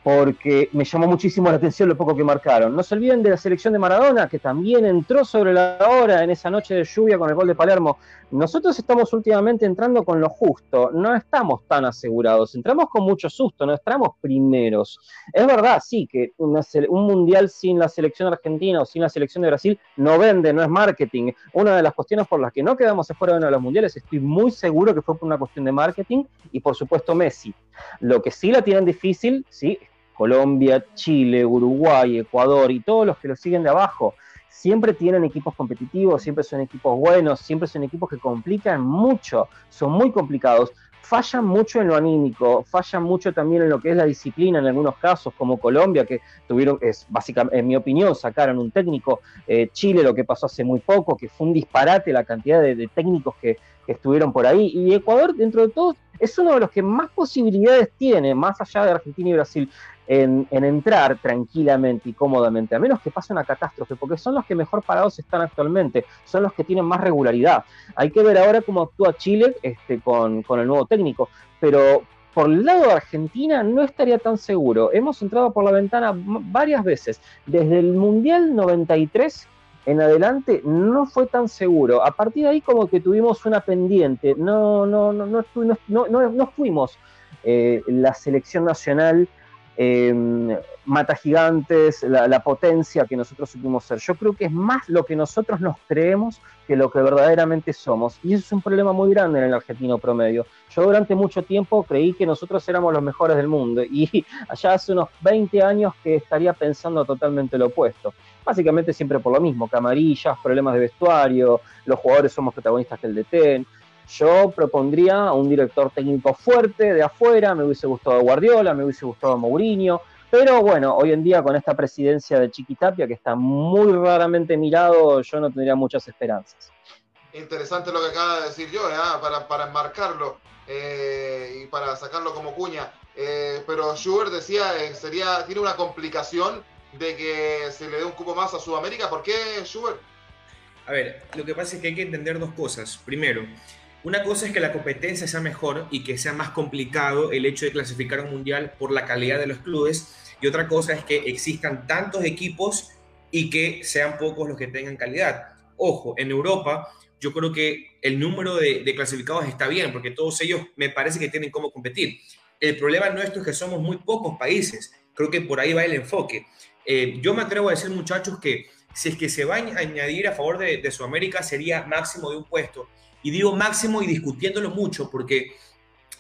porque me llamó muchísimo la atención lo poco que marcaron. No se olviden de la selección de Maradona, que también entró sobre la hora en esa noche de lluvia con el gol de Palermo. Nosotros estamos últimamente entrando con lo justo, no estamos tan asegurados, entramos con mucho susto, no estamos primeros. Es verdad, sí, que un mundial sin la selección argentina o sin la selección de Brasil no vende, no es marketing. Una de las cuestiones por las que no quedamos afuera de uno de los mundiales, estoy muy seguro que fue por una cuestión de marketing y por supuesto Messi. Lo que sí la tienen difícil, sí, Colombia, Chile, Uruguay, Ecuador y todos los que lo siguen de abajo, siempre tienen equipos competitivos, siempre son equipos buenos, siempre son equipos que complican mucho, son muy complicados, fallan mucho en lo anímico, fallan mucho también en lo que es la disciplina en algunos casos, como Colombia, que tuvieron, es básicamente, en mi opinión, sacaron un técnico, eh, Chile, lo que pasó hace muy poco, que fue un disparate la cantidad de, técnicos que, que estuvieron por ahí, y Ecuador, dentro de todo, es uno de los que más posibilidades tiene, más allá de Argentina y Brasil en, entrar tranquilamente y cómodamente, a menos que pase una catástrofe, porque son los que mejor parados están actualmente, son los que tienen más regularidad. Hay que ver ahora cómo actúa Chile este, con, con el nuevo técnico, pero por el lado de Argentina no estaría tan seguro. Hemos entrado por la ventana varias veces. Desde el Mundial 93 en adelante no fue tan seguro. A partir de ahí como que tuvimos una pendiente. No, no, no, no, no, no, no fuimos eh, la selección nacional eh, mata gigantes, la, potencia que nosotros supimos ser. Yo creo que es más lo que nosotros nos creemos que lo que verdaderamente somos. Y eso es un problema muy grande en el argentino promedio. Yo durante mucho tiempo creí que nosotros éramos los mejores del mundo y allá hace unos 20 años que estaría pensando totalmente lo opuesto. Básicamente siempre por lo mismo, camarillas, problemas de vestuario, los jugadores somos protagonistas que el DT. Yo propondría un director técnico fuerte de afuera, me hubiese gustado Guardiola, me hubiese gustado Mourinho, pero bueno, hoy en día con esta presidencia de Chiquitapia, que está muy raramente mirado, yo no tendría muchas esperanzas. Interesante lo que acaba de decir yo, ¿eh? para, para enmarcarlo eh, y para sacarlo como cuña. Eh, pero Schubert decía, sería, tiene una complicación de que se le dé un cupo más a Sudamérica. ¿Por qué, Schubert? A ver, lo que pasa es que hay que entender dos cosas. Primero, una cosa es que la competencia sea mejor y que sea más complicado el hecho de clasificar un mundial por la calidad de los clubes. Y otra cosa es que existan tantos equipos y que sean pocos los que tengan calidad. Ojo, en Europa yo creo que el número de, clasificados está bien, porque todos ellos me parece que tienen cómo competir. El problema nuestro es que somos muy pocos países. Creo que por ahí va el enfoque. Eh, yo me atrevo a decir, muchachos, que si es que se va a añadir a favor de, de Sudamérica, sería máximo de un puesto y digo máximo y discutiéndolo mucho porque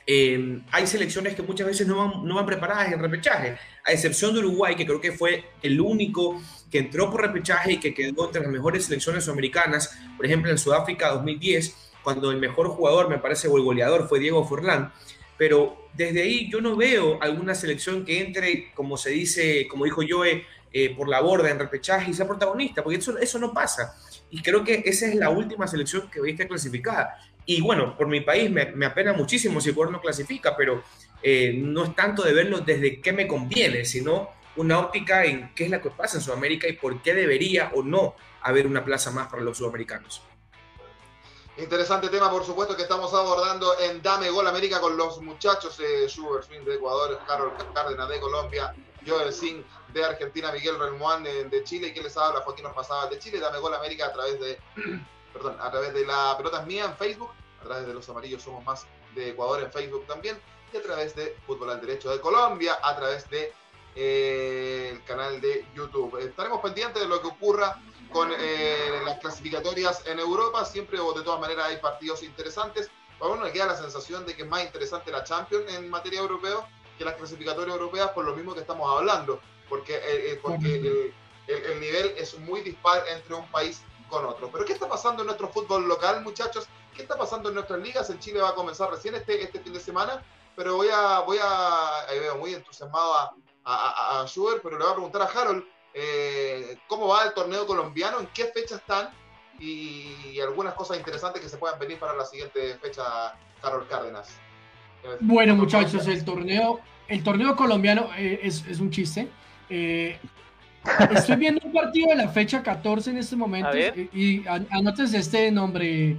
eh, hay selecciones que muchas veces no van, no van preparadas en repechaje, a excepción de Uruguay, que creo que fue el único que entró por repechaje y que quedó entre las mejores selecciones sudamericanas, por ejemplo en Sudáfrica 2010, cuando el mejor jugador, me parece, o el goleador fue Diego Forlán, pero desde ahí yo no veo alguna selección que entre, como se dice, como dijo Joe, eh, por la borda en repechaje y sea protagonista, porque eso, eso no pasa. Y creo que esa es la última selección que viste clasificada. Y bueno, por mi país me, me apena muchísimo si Ecuador no clasifica, pero eh, no es tanto de verlo desde qué me conviene, sino una óptica en qué es lo que pasa en Sudamérica y por qué debería o no haber una plaza más para los sudamericanos. Interesante tema, por supuesto, que estamos abordando en Dame Gol América con los muchachos de Sugar Swing de Ecuador, Carol Cárdenas de Colombia, Joel Singh de Argentina, Miguel Relmuán de, Chile, y que les habla Joaquín Ormazábal de Chile, Dame Gol América a través de, perdón, a través de la Pelotas Mía en Facebook, a través de Los Amarillos Somos Más de Ecuador en Facebook también, y a través de Fútbol al Derecho de Colombia, a través de eh, el canal de YouTube. Estaremos pendientes de lo que ocurra con eh, las clasificatorias en Europa, siempre o de todas maneras hay partidos interesantes. Bueno, me queda la sensación de que es más interesante la Champions en materia europeo que las clasificatorias europeas por lo mismo que estamos hablando porque, eh, eh, porque el, el, nivel es muy dispar entre un país con otro. Pero ¿qué está pasando en nuestro fútbol local, muchachos? ¿Qué está pasando en nuestras ligas? En Chile va a comenzar recién este, este fin de semana, pero voy a, voy a, ahí veo muy entusiasmado a, a, a, Schubert, pero le voy a preguntar a Harold, eh, ¿cómo va el torneo colombiano? ¿En qué fecha están? Y, algunas cosas interesantes que se puedan venir para la siguiente fecha, Harold Cárdenas. Bueno, muchachos, el torneo, el torneo colombiano es, es un chiste. Eh, estoy viendo un partido de la fecha 14 en este momento y, anotes este nombre,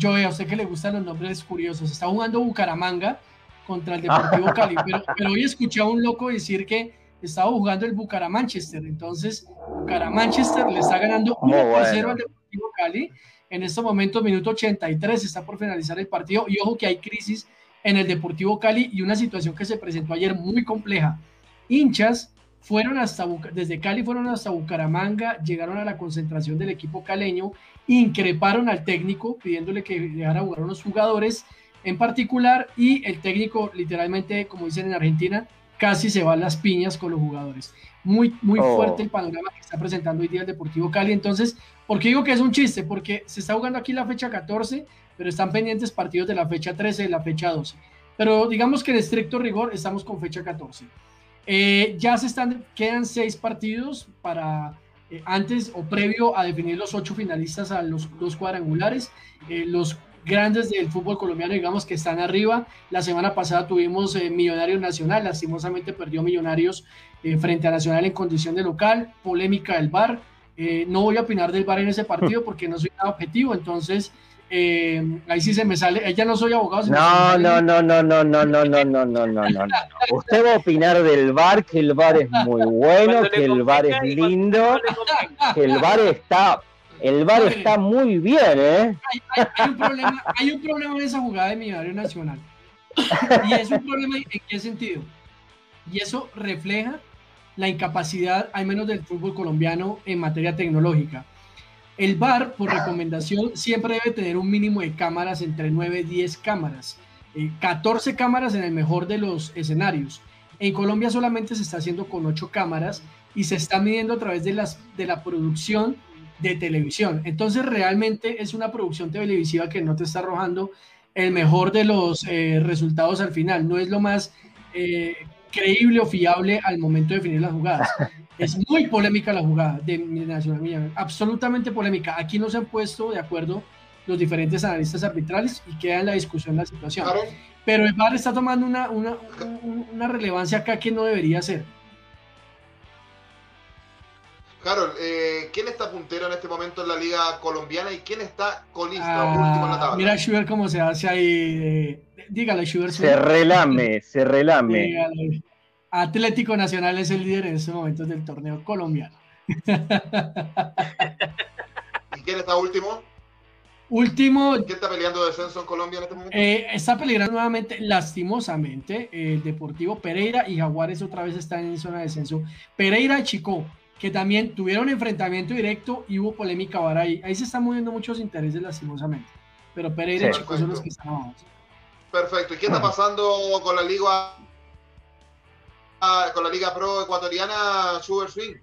Joe, a usted que le gustan los nombres curiosos. Está jugando Bucaramanga contra el Deportivo Cali, pero, hoy escuché a un loco decir que estaba jugando el Bucaramanchester. Entonces, Bucaramanchester le está ganando 1 0 al Deportivo Cali. En este momento, minuto 83, está por finalizar el partido. Y ojo que hay crisis en el Deportivo Cali y una situación que se presentó ayer muy compleja. Hinchas fueron hasta, desde Cali fueron hasta Bucaramanga, llegaron a la concentración del equipo caleño, increparon al técnico pidiéndole que dejara jugar a unos jugadores en particular y el técnico literalmente, como dicen en Argentina, casi se va a las piñas con los jugadores. Muy, muy oh. fuerte el panorama que está presentando hoy día el Deportivo Cali. Entonces, ¿por qué digo que es un chiste? Porque se está jugando aquí la fecha 14, pero están pendientes partidos de la fecha 13 y la fecha 12. Pero digamos que en estricto rigor estamos con fecha 14. Eh, ya se están, quedan seis partidos para eh, antes o previo a definir los ocho finalistas a los dos cuadrangulares. Eh, los grandes del fútbol colombiano, digamos que están arriba. La semana pasada tuvimos Millonarios Nacional, lastimosamente perdió Millonarios frente a Nacional en condición de local, polémica del VAR. no voy a opinar del VAR en ese partido porque no soy nada objetivo, entonces eh, ahí sí se me sale, ella no soy abogado. No, no, no, no, no, no, no, no, no, no, no, no. Usted va a opinar del bar, que el bar es muy bueno, que el bar es lindo, que el bar está, el bar está muy bien, ¿eh? Hay, un problema, hay un problema en esa jugada de Millonario Nacional. Y es un problema en qué sentido. Y eso refleja la incapacidad, al menos del fútbol colombiano, en materia tecnológica. El VAR, por recomendación, siempre debe tener un mínimo de cámaras entre 9 y 10 cámaras. 14 eh, cámaras en el mejor de los escenarios. En Colombia solamente se está haciendo con 8 cámaras y se está midiendo a través de, las, de la producción de televisión. Entonces realmente es una producción televisiva que no te está arrojando el mejor de los eh, resultados al final. No es lo más eh, creíble o fiable al momento de definir las jugadas. Es muy polémica la jugada de Nacional Millán, absolutamente polémica. Aquí no se han puesto de acuerdo los diferentes analistas arbitrales y queda en la discusión la situación. Pero el VAR está tomando una, una, una relevancia acá que no debería ser. Carol, eh, ¿quién está puntero en este momento en la liga colombiana y quién está colista último en la tabla? Mira Schubert cómo se hace ahí. Eh, dígale, Schubert. Se relame, se relame. Atlético Nacional es el líder en estos momentos del torneo colombiano. ¿Y quién está último? Último. ¿Quién está peleando descenso en Colombia en este momento? Eh, está peligrando nuevamente, lastimosamente, el Deportivo Pereira y Jaguares otra vez están en zona de descenso. Pereira y Chico que también tuvieron enfrentamiento directo y hubo polémica ahora ahí. Ahí se están moviendo muchos intereses lastimosamente. Pero Pereira y Chico son los que están abajo. Perfecto. ¿Y qué está pasando con la liga con la liga pro ecuatoriana Sugar Swing?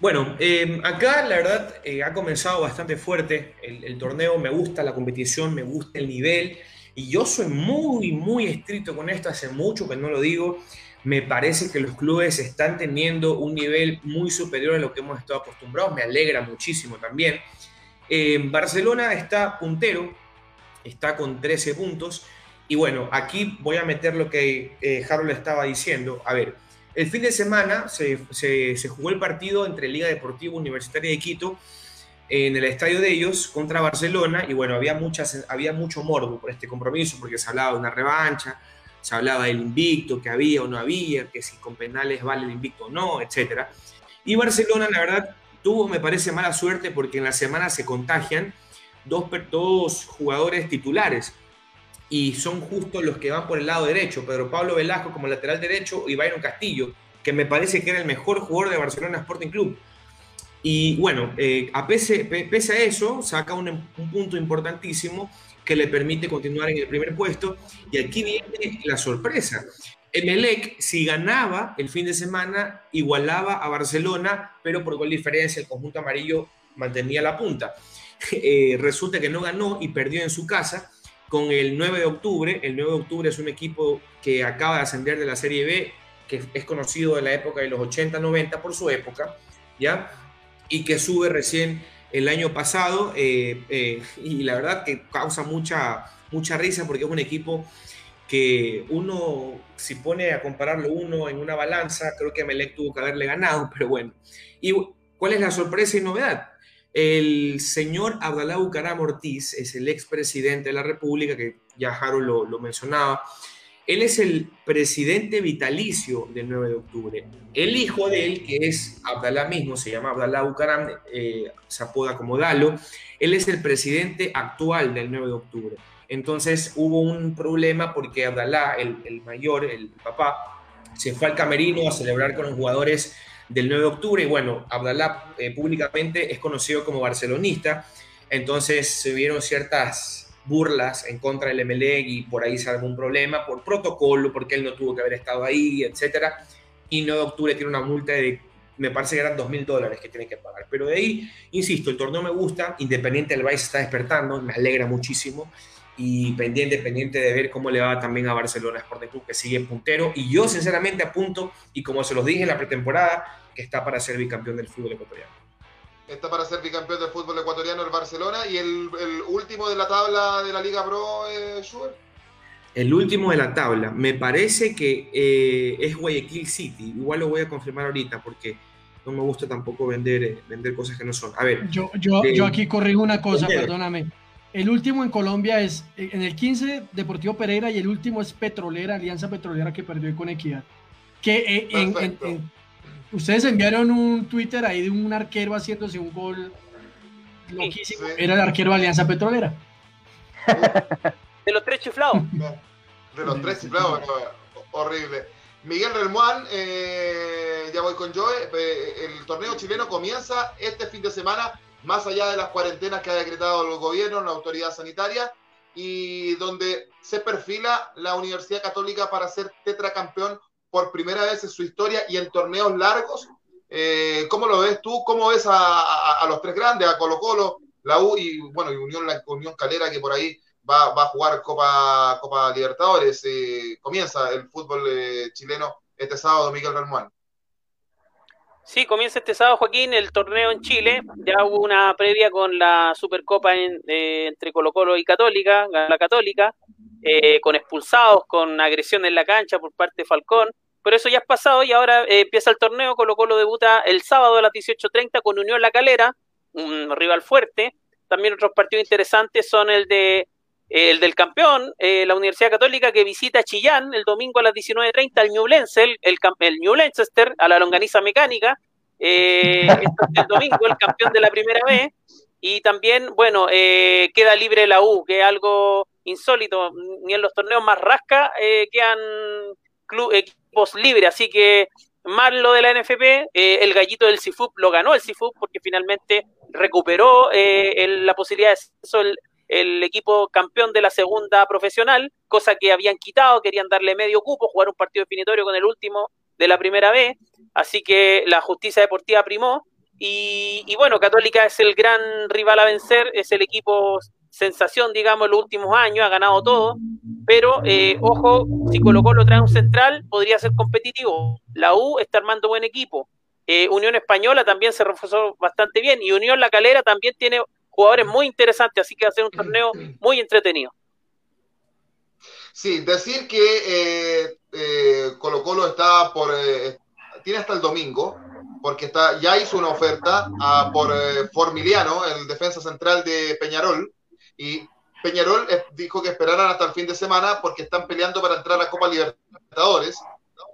Bueno, eh, acá la verdad eh, ha comenzado bastante fuerte el, el, torneo, me gusta la competición, me gusta el nivel y yo soy muy, muy estricto con esto, hace mucho que no lo digo me parece que los clubes están teniendo un nivel muy superior a lo que hemos estado acostumbrados. Me alegra muchísimo también. Eh, Barcelona está puntero, está con 13 puntos. Y bueno, aquí voy a meter lo que eh, Harold estaba diciendo. A ver, el fin de semana se, jugó el partido entre Liga Deportiva Universitaria de Quito en el estadio de ellos contra Barcelona. Y bueno, había, muchas, había mucho morbo por este compromiso porque se hablaba de una revancha se hablaba del invicto, que había o no había, que si con penales vale el invicto o no, etc. Y Barcelona, la verdad, tuvo, me parece, mala suerte porque en la semana se contagian dos, dos jugadores titulares y son justo los que van por el lado derecho, Pedro Pablo Velasco como lateral derecho y Byron Castillo, que me parece que era el mejor jugador de Barcelona Sporting Club. Y bueno, eh, a pese, pese, a eso, saca un, un punto importantísimo que le permite continuar en el primer puesto. Y aquí viene la sorpresa. Emelec, si ganaba el fin de semana, igualaba a Barcelona, pero por gol diferencia el conjunto amarillo mantenía la punta. Eh, resulta que no ganó y perdió en su casa con el 9 de octubre. El 9 de octubre es un equipo que acaba de ascender de la Serie B, que es conocido de la época de los 80-90 por su época, ¿ya? Y que sube recién el año pasado eh, eh, y la verdad que causa mucha, mucha risa porque es un equipo que uno, si pone a compararlo uno en una balanza, creo que Melec tuvo que haberle ganado, pero bueno. ¿Y cuál es la sorpresa y novedad? El señor Abdalá Bucaram Ortiz es el expresidente de la República, que ya lo, lo mencionaba, él es el presidente vitalicio del 9 de octubre. El hijo de él, que es Abdalá mismo, se llama Abdalá Bucaram, eh, se apoda como Dalo, él es el presidente actual del 9 de octubre. Entonces hubo un problema porque Abdalá, el, mayor, el papá, se fue al camerino a celebrar con los jugadores del 9 de octubre y bueno, Abdalá eh, públicamente es conocido como barcelonista, entonces se vieron ciertas burlas en contra del MLEG y por ahí se un problema por protocolo, porque él no tuvo que haber estado ahí, etcétera. Y 9 de octubre tiene una multa de, me parece que eran 2 mil dólares que tiene que pagar. Pero de ahí, insisto, el torneo me gusta, Independiente del Valle está despertando, me alegra muchísimo. Y pendiente, pendiente de ver cómo le va también a Barcelona Sport Club, que sigue puntero. Y yo, sinceramente, apunto, y como se los dije en la pretemporada, que está para ser bicampeón del fútbol ecuatoriano está para ser bicampeón del fútbol ecuatoriano el Barcelona y el, último de la tabla de la Liga Pro, eh, El último de la tabla, me parece que eh, es Guayaquil City. Igual lo voy a confirmar ahorita porque no me gusta tampoco vender, eh, vender cosas que no son. A ver. Yo, yo, yo aquí corrijo una cosa, perdóname. El último en Colombia es, en el 15, Deportivo Pereira y el último es Petrolera, Alianza Petrolera que perdió con Equidad. Que en, Ustedes enviaron un Twitter ahí de un arquero haciéndose un gol loquísimo. Era el arquero de Alianza Petrolera. De los tres chiflados. De los tres chiflados, horrible. Miguel Relmuán, eh, ya voy con Joe. Eh, el torneo chileno comienza este fin de semana, más allá de las cuarentenas que ha decretado el gobierno, la autoridad sanitaria, y donde se perfila la Universidad Católica para ser tetracampeón por primera vez en su historia y en torneos largos. Eh, ¿Cómo lo ves tú? ¿Cómo ves a, los tres grandes, a Colo Colo, la U y bueno y Unión, la Unión Calera que por ahí va, a jugar Copa, Copa Libertadores. Eh, comienza el fútbol eh, chileno este sábado, Miguel Ramón. Sí, comienza este sábado, Joaquín, el torneo en Chile. Ya hubo una previa con la Supercopa eh, entre Colo Colo y Católica, la Católica, con expulsados, con agresión en la cancha por parte de Falcón. Pero eso ya es pasado y ahora empieza el torneo. Colo Colo debuta el sábado a las 18.30 con Unión La Calera, un rival fuerte. También otros partidos interesantes son el de el del campeón, eh, la Universidad Católica que visita Chillán el domingo a las 19.30 al New el, el, New Leicester, a la longaniza mecánica, eh, el domingo, el campeón de la primera vez, y también, bueno, eh, queda libre la U, que es algo insólito, ni en los torneos más rasca eh, quedan equipos libres, así que más lo de la NFP, el gallito del CIFUP lo ganó el CIFUP porque finalmente recuperó la posibilidad de eso el equipo campeón de la segunda profesional, cosa que habían quitado, querían darle medio cupo, jugar un partido definitorio con el último de la primera vez, así que la justicia deportiva primó. Y, bueno, Católica es el gran rival a vencer, es el equipo sensación, digamos, en los últimos años, ha ganado todo, pero eh, ojo, si Colo Colo trae un central, podría ser competitivo. La U está armando buen equipo. Eh, Unión Española también se reforzó bastante bien y Unión La Calera también tiene jugadores muy interesantes, así que va a ser un torneo muy entretenido. Sí, decir que eh, eh, Colo Colo está por, eh, tiene hasta el domingo, porque está, ya hizo una oferta a, por Formiliano, el defensa central de Peñarol, y Peñarol dijo que esperaran hasta el fin de semana porque están peleando para entrar a la Copa Libertadores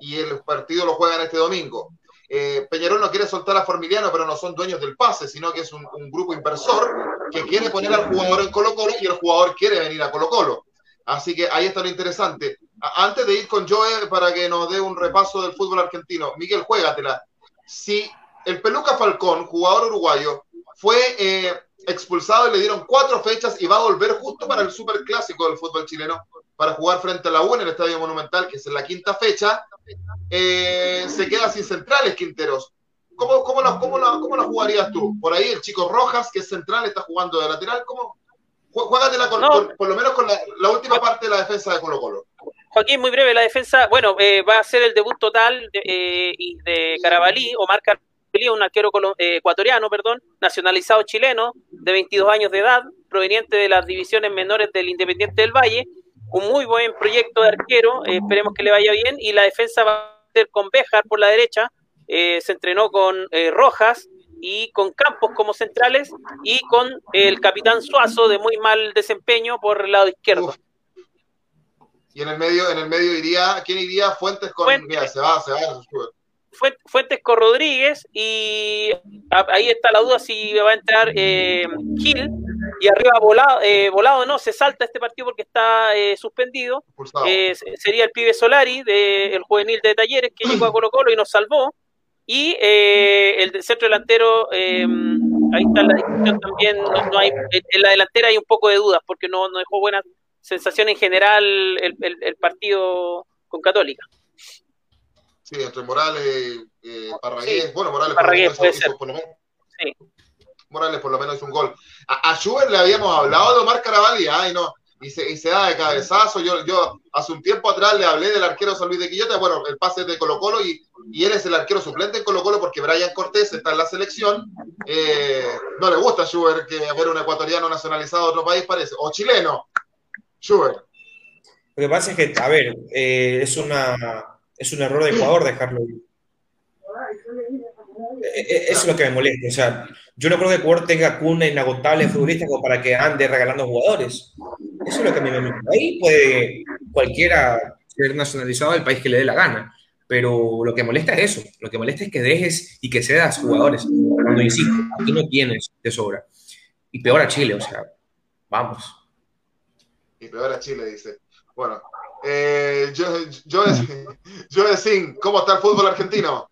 y el partido lo juegan este domingo. Eh, Peñarol no quiere soltar a Formiliano, pero no son dueños del pase, sino que es un, grupo inversor que quiere poner al jugador en Colo Colo y el jugador quiere venir a Colo Colo. Así que ahí está lo interesante. Antes de ir con Joe para que nos dé un repaso del fútbol argentino, Miguel, juégatela. Si el Peluca Falcón, jugador uruguayo, fue eh, expulsado y le dieron cuatro fechas y va a volver justo para el superclásico del fútbol chileno, para jugar frente a la U en el Estadio Monumental, que es en la quinta fecha, eh, se queda sin centrales Quinteros. ¿Cómo, cómo, la, cómo, ¿Cómo la jugarías tú? Por ahí el chico Rojas, que es central, está jugando de lateral. ¿Cómo? Juégatela con, por lo menos con la, última parte de la defensa de Colo Colo. Joaquín, muy breve, la defensa, bueno, eh, va a ser el debut total de, eh, de Carabalí, Omar Carabalí, un arquero ecuatoriano, perdón, nacionalizado chileno, de 22 años de edad, proveniente de las divisiones menores del Independiente del Valle, un muy buen proyecto de arquero, eh, esperemos que le vaya bien, y la defensa va con Béjar por la derecha, eh, se entrenó con eh, Rojas y con Campos como centrales y con el capitán Suazo de muy mal desempeño por el lado izquierdo. Y en el medio, en el medio iría, ¿quién iría? Fuentes con Fuentes, se va, se va. Fuentes con Rodríguez y ahí está la duda si va a entrar Gil y arriba volado, eh, volado no, se salta este partido porque está eh, suspendido. Eh, sería el pibe Solari, de, el juvenil de Talleres, que llegó a Colo Colo y nos salvó. Y el centro delantero, ahí está la discusión también, no, hay, en la delantera hay un poco de dudas porque no, no dejó buena sensación en general el, el, partido con Católica. Sí, entre Morales, eh, Parragués, bueno, Morales Parragués puede ser. Sí. Morales por lo menos hizo un gol. A, a le habíamos hablado de Omar Caravalli, y no, y se, y se, da de cabezazo. Yo, yo hace un tiempo atrás le hablé del arquero San Luis de Quillota, bueno, el pase de Colo Colo y, y él es el arquero suplente en Colo Colo porque Brian Cortés está en la selección. Eh, no le gusta a Schubert que fuera un ecuatoriano nacionalizado de otro país, parece, o chileno. Schubert. Lo que pasa es que, a ver, eh, es, una, es un error de Ecuador dejarlo ir. Eh, eso es lo que me molesta. O sea, yo no creo que Ecuador tenga una inagotable futbolista como para que ande regalando jugadores. Eso es lo que a mí me molesta. Ahí puede cualquiera ser nacionalizado del país que le dé la gana. Pero lo que molesta es eso. Lo que molesta es que dejes y que cedas jugadores. Cuando insisto, aquí no tienes de sobra. Y peor a Chile, o sea, vamos. Y peor a Chile, dice. Bueno, Eh, yo, yo, yo, ¿cómo está el fútbol argentino?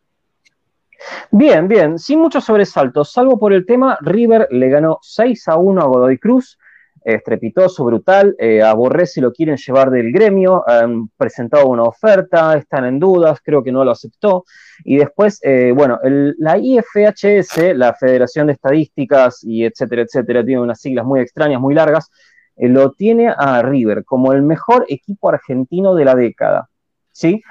Bien, bien, sin muchos sobresaltos, salvo por el tema, River le ganó 6 a 1 a Godoy Cruz, estrepitoso, brutal, eh, a lo quieren llevar del gremio, han presentado una oferta, están en dudas, creo que no lo aceptó, y después, eh, bueno, la IFHS, la Federación de Estadísticas y etcétera, etcétera, tiene unas siglas muy extrañas, muy largas, eh, lo tiene a River como el mejor equipo argentino de la década. ¿Sí?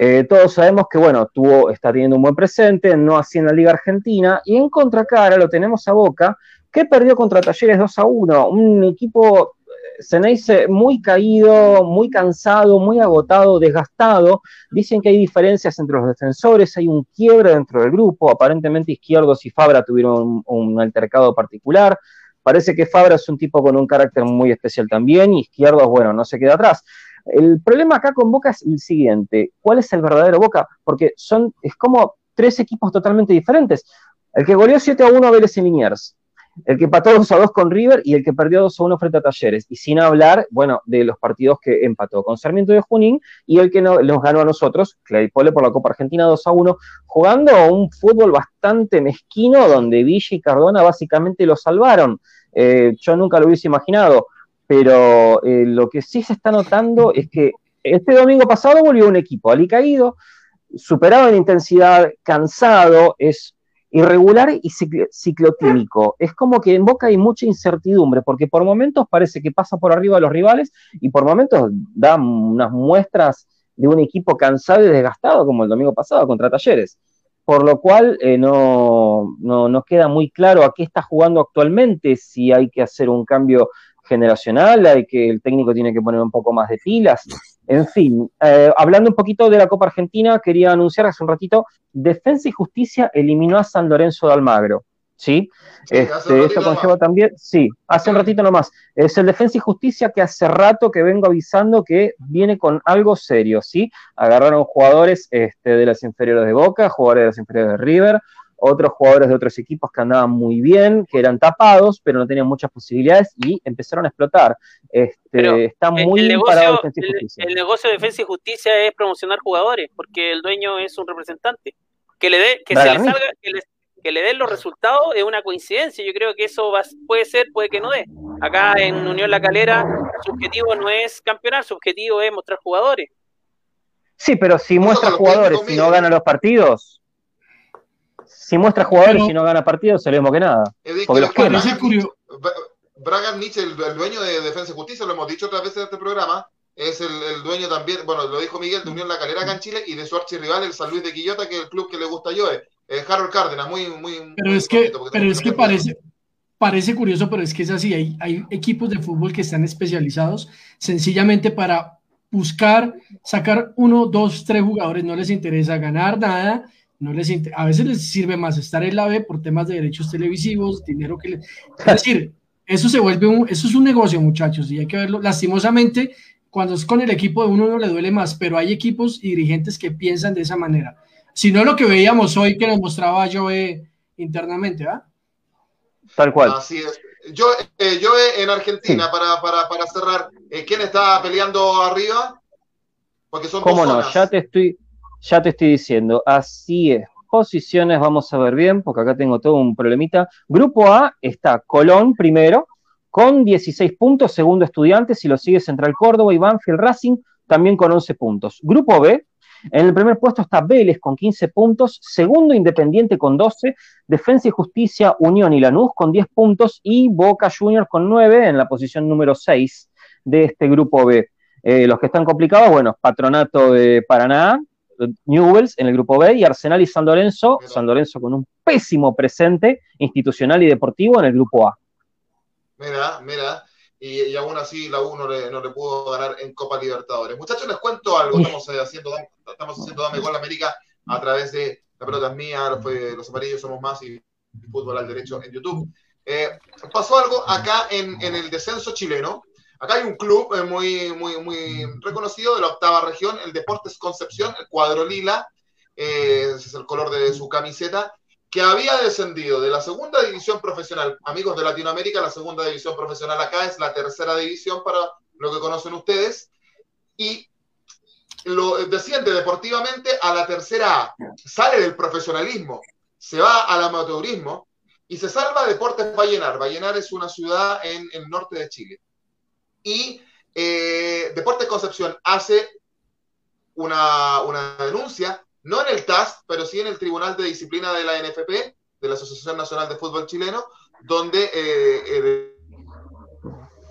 Eh, todos sabemos que, bueno, tuvo, está teniendo un buen presente, no así en la Liga Argentina, y en contracara lo tenemos a Boca, que perdió contra Talleres 2 a 1, un equipo, eh, se dice, muy caído, muy cansado, muy agotado, desgastado. Dicen que hay diferencias entre los defensores, hay un quiebre dentro del grupo, aparentemente Izquierdos y Fabra tuvieron un, altercado particular. Parece que Fabra es un tipo con un carácter muy especial también, y Izquierdos, bueno, no se queda atrás. El problema acá con Boca es el siguiente, ¿cuál es el verdadero Boca? Porque son, es como tres equipos totalmente diferentes. El que goleó 7 a 1 a Vélez y Liniers, el que empató 2 a 2 con River y el que perdió 2 a 1 frente a Talleres. Y sin hablar, bueno, de los partidos que empató con Sarmiento de Junín y el que no, nos ganó a nosotros, Claypole por la Copa Argentina 2 a 1, jugando un fútbol bastante mezquino donde Villa y Cardona básicamente lo salvaron. Eh, yo nunca lo hubiese imaginado pero eh, lo que sí se está notando es que este domingo pasado volvió un equipo alicaído, superado en intensidad, cansado, es irregular y ciclotímico. Es como que en Boca hay mucha incertidumbre, porque por momentos parece que pasa por arriba de los rivales y por momentos da unas muestras de un equipo cansado y desgastado, como el domingo pasado contra Talleres. Por lo cual eh, no, no nos queda muy claro a qué está jugando actualmente, si hay que hacer un cambio generacional, hay que el técnico tiene que poner un poco más de pilas. En fin, eh, hablando un poquito de la Copa Argentina, quería anunciar hace un ratito, Defensa y Justicia eliminó a San Lorenzo de Almagro. ¿Sí? este, esto conlleva también, sí, hace un ratito nomás. Es el Defensa y Justicia que hace rato que vengo avisando que viene con algo serio, ¿sí? Agarraron jugadores este, de las inferiores de Boca, jugadores de las inferiores de River, otros jugadores de otros equipos que andaban muy bien, que eran tapados, pero no tenían muchas posibilidades y empezaron a explotar. Este, está muy el negocio, el, negocio de defensa y justicia es promocionar jugadores, porque el dueño es un representante. Que le dé, que se le salga, que le, den los resultados es una coincidencia. Yo creo que eso puede ser, puede que no dé. Acá en Unión La Calera, su objetivo no es campeonar, su objetivo es mostrar jugadores. Sí, pero si muestra jugadores y no gana los partidos, si muestra jugadores y no gana partidos, sabemos que nada. porque los Bragan Nietzsche, el, dueño de Defensa y Justicia, lo hemos dicho otras veces en este programa, es el, dueño también, bueno, lo dijo Miguel, de Unión La Calera acá en Chile y de su archirrival, el San Luis de Quillota, que es el club que le gusta a Joe. Eh, Harold Cárdenas, muy, muy. Pero es que, pero es que parece, parece curioso, pero es que es así. Hay, hay equipos de fútbol que están especializados sencillamente para buscar, sacar uno, dos, tres jugadores, no les interesa ganar nada no les a veces les sirve más estar en la B por temas de derechos televisivos, dinero que les... Es decir, eso se vuelve un, eso es un negocio, muchachos, y hay que verlo. Lastimosamente, cuando es con el equipo de uno no le duele más, pero hay equipos y dirigentes que piensan de esa manera. Si no lo que veíamos hoy que nos mostraba Joe internamente, ¿ah? Tal cual. Así es. Yo, eh, yo en Argentina, para, para, para, cerrar, eh, ¿quién está peleando arriba? Porque son ¿Cómo no? Ya te estoy, ya te estoy diciendo, así es. Posiciones, vamos a ver bien, porque acá tengo todo un problemita. Grupo A está Colón primero, con 16 puntos, segundo Estudiantes, y lo sigue Central Córdoba y Banfield Racing, también con 11 puntos. Grupo B, en el primer puesto está Vélez con 15 puntos, segundo Independiente con 12, Defensa y Justicia, Unión y Lanús con 10 puntos y Boca Juniors con 9 en la posición número 6 de este grupo B. Eh, los que están complicados, bueno, Patronato de Paraná, Newells en el grupo B y Arsenal y San Lorenzo, San Lorenzo con un pésimo presente institucional y deportivo en el grupo A. Mira, mira, y, aún así la U no le, pudo ganar en Copa Libertadores. Muchachos, les cuento algo, estamos eh, haciendo, estamos haciendo Dame Gol América a través de La Pelota es Mía, los, Amarillos Somos Más y Fútbol al Derecho en YouTube. Eh, pasó algo acá en, en el descenso chileno, Acá hay un club eh, muy, muy, muy reconocido de la octava región, el Deportes Concepción, el cuadro lila, eh, ese es el color de su camiseta, que había descendido de la segunda división profesional. Amigos de Latinoamérica, la segunda división profesional acá es la tercera división para lo que conocen ustedes. Y lo, desciende deportivamente a la tercera A, sale del profesionalismo, se va al amateurismo y se salva Deportes Vallenar. Vallenar es una ciudad en el norte de Chile. Y eh, Deportes Concepción hace una, una, denuncia, no en el TAS, pero sí en el Tribunal de Disciplina de la NFP, de la Asociación Nacional de Fútbol Chileno, donde eh, eh,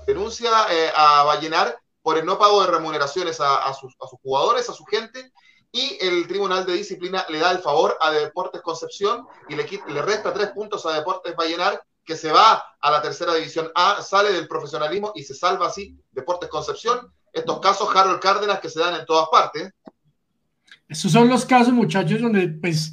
denuncia a Vallenar por el no pago de remuneraciones a, sus, jugadores, a su gente, y el Tribunal de Disciplina le da el favor a Deportes Concepción y le, le resta tres puntos a Deportes Vallenar, que se va a la tercera división A, sale del profesionalismo y se salva así Deportes Concepción. Estos casos, Harold Cárdenas, que se dan en todas partes. Esos son los casos, muchachos, donde, pues,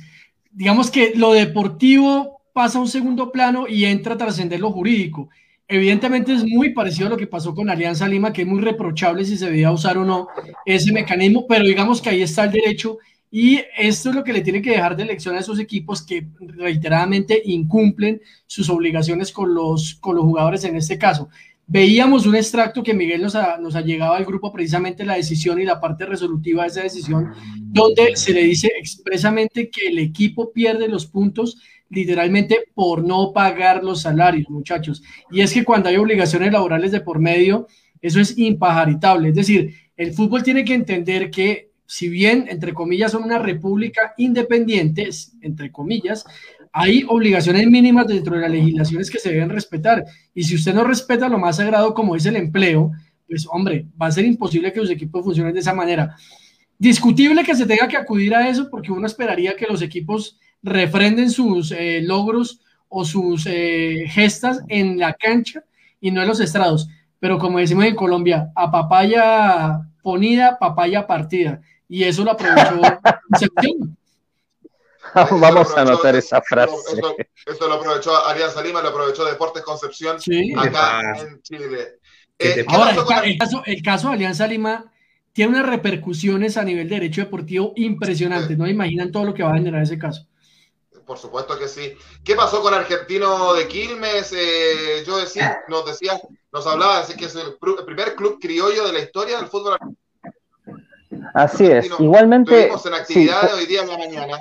digamos que lo deportivo pasa a un segundo plano y entra a trascender lo jurídico. Evidentemente es muy parecido a lo que pasó con Alianza Lima, que es muy reprochable si se debía usar o no ese mecanismo, pero digamos que ahí está el derecho y esto es lo que le tiene que dejar de lección a esos equipos que reiteradamente incumplen sus obligaciones con los, con los jugadores en este caso. Veíamos un extracto que Miguel nos ha, nos ha llegado al grupo, precisamente la decisión y la parte resolutiva de esa decisión, donde se le dice expresamente que el equipo pierde los puntos literalmente por no pagar los salarios, muchachos. Y es que cuando hay obligaciones laborales de por medio, eso es impajaritable. Es decir, el fútbol tiene que entender que si bien, entre comillas, son una república independiente, entre comillas, hay obligaciones mínimas dentro de las legislaciones que se deben respetar. Y si usted no respeta lo más sagrado como es el empleo, pues hombre, va a ser imposible que los equipos funcionen de esa manera. Discutible que se tenga que acudir a eso porque uno esperaría que los equipos refrenden sus eh, logros o sus eh, gestas en la cancha y no en los estrados. Pero como decimos en Colombia, a papaya ponida, papaya partida. Y eso lo aprovechó Vamos a anotar esa frase. Eso, lo aprovechó Alianza Lima, lo aprovechó Deportes Concepción acá en Chile. Eh, ahora, el, caso, el caso de Alianza Lima tiene unas repercusiones a nivel de derecho deportivo impresionantes. No imaginan todo lo que va a generar ese caso. Por supuesto que sí. ¿Qué pasó con Argentino de Quilmes? Eh, yo decía, nos decía, nos hablaba, así que es el, primer club criollo de la historia del fútbol. Así es. Igualmente. Estuvimos en actividad hoy día en la mañana.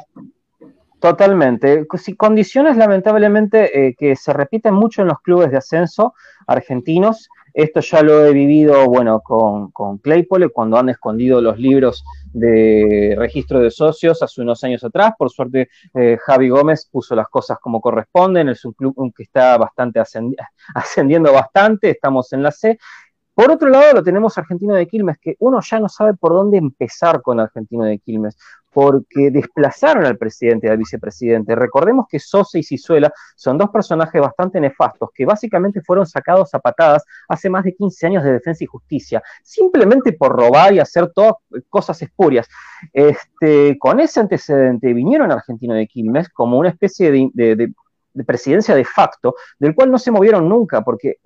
Totalmente. Condiciones lamentablemente eh, que se repiten mucho en los clubes de ascenso argentinos esto ya lo he vivido, bueno, con, con Claypole, cuando han escondido los libros de registro de socios hace unos años atrás. Por suerte, eh, Javi Gómez puso las cosas como corresponden. Es un club que está bastante ascendiendo bastante. Estamos en la C. Por otro lado, lo tenemos Argentino de Quilmes, que uno ya no sabe por dónde empezar con Argentino de Quilmes, porque desplazaron al presidente y al vicepresidente. Recordemos que Sosa y Cizuela son dos personajes bastante nefastos, que básicamente fueron sacados a patadas hace más de 15 años de defensa y justicia, simplemente por robar y hacer todas cosas espurias. Este, con ese antecedente vinieron a Argentino de Quilmes como una especie de, presidencia de facto, del cual no se movieron nunca, porque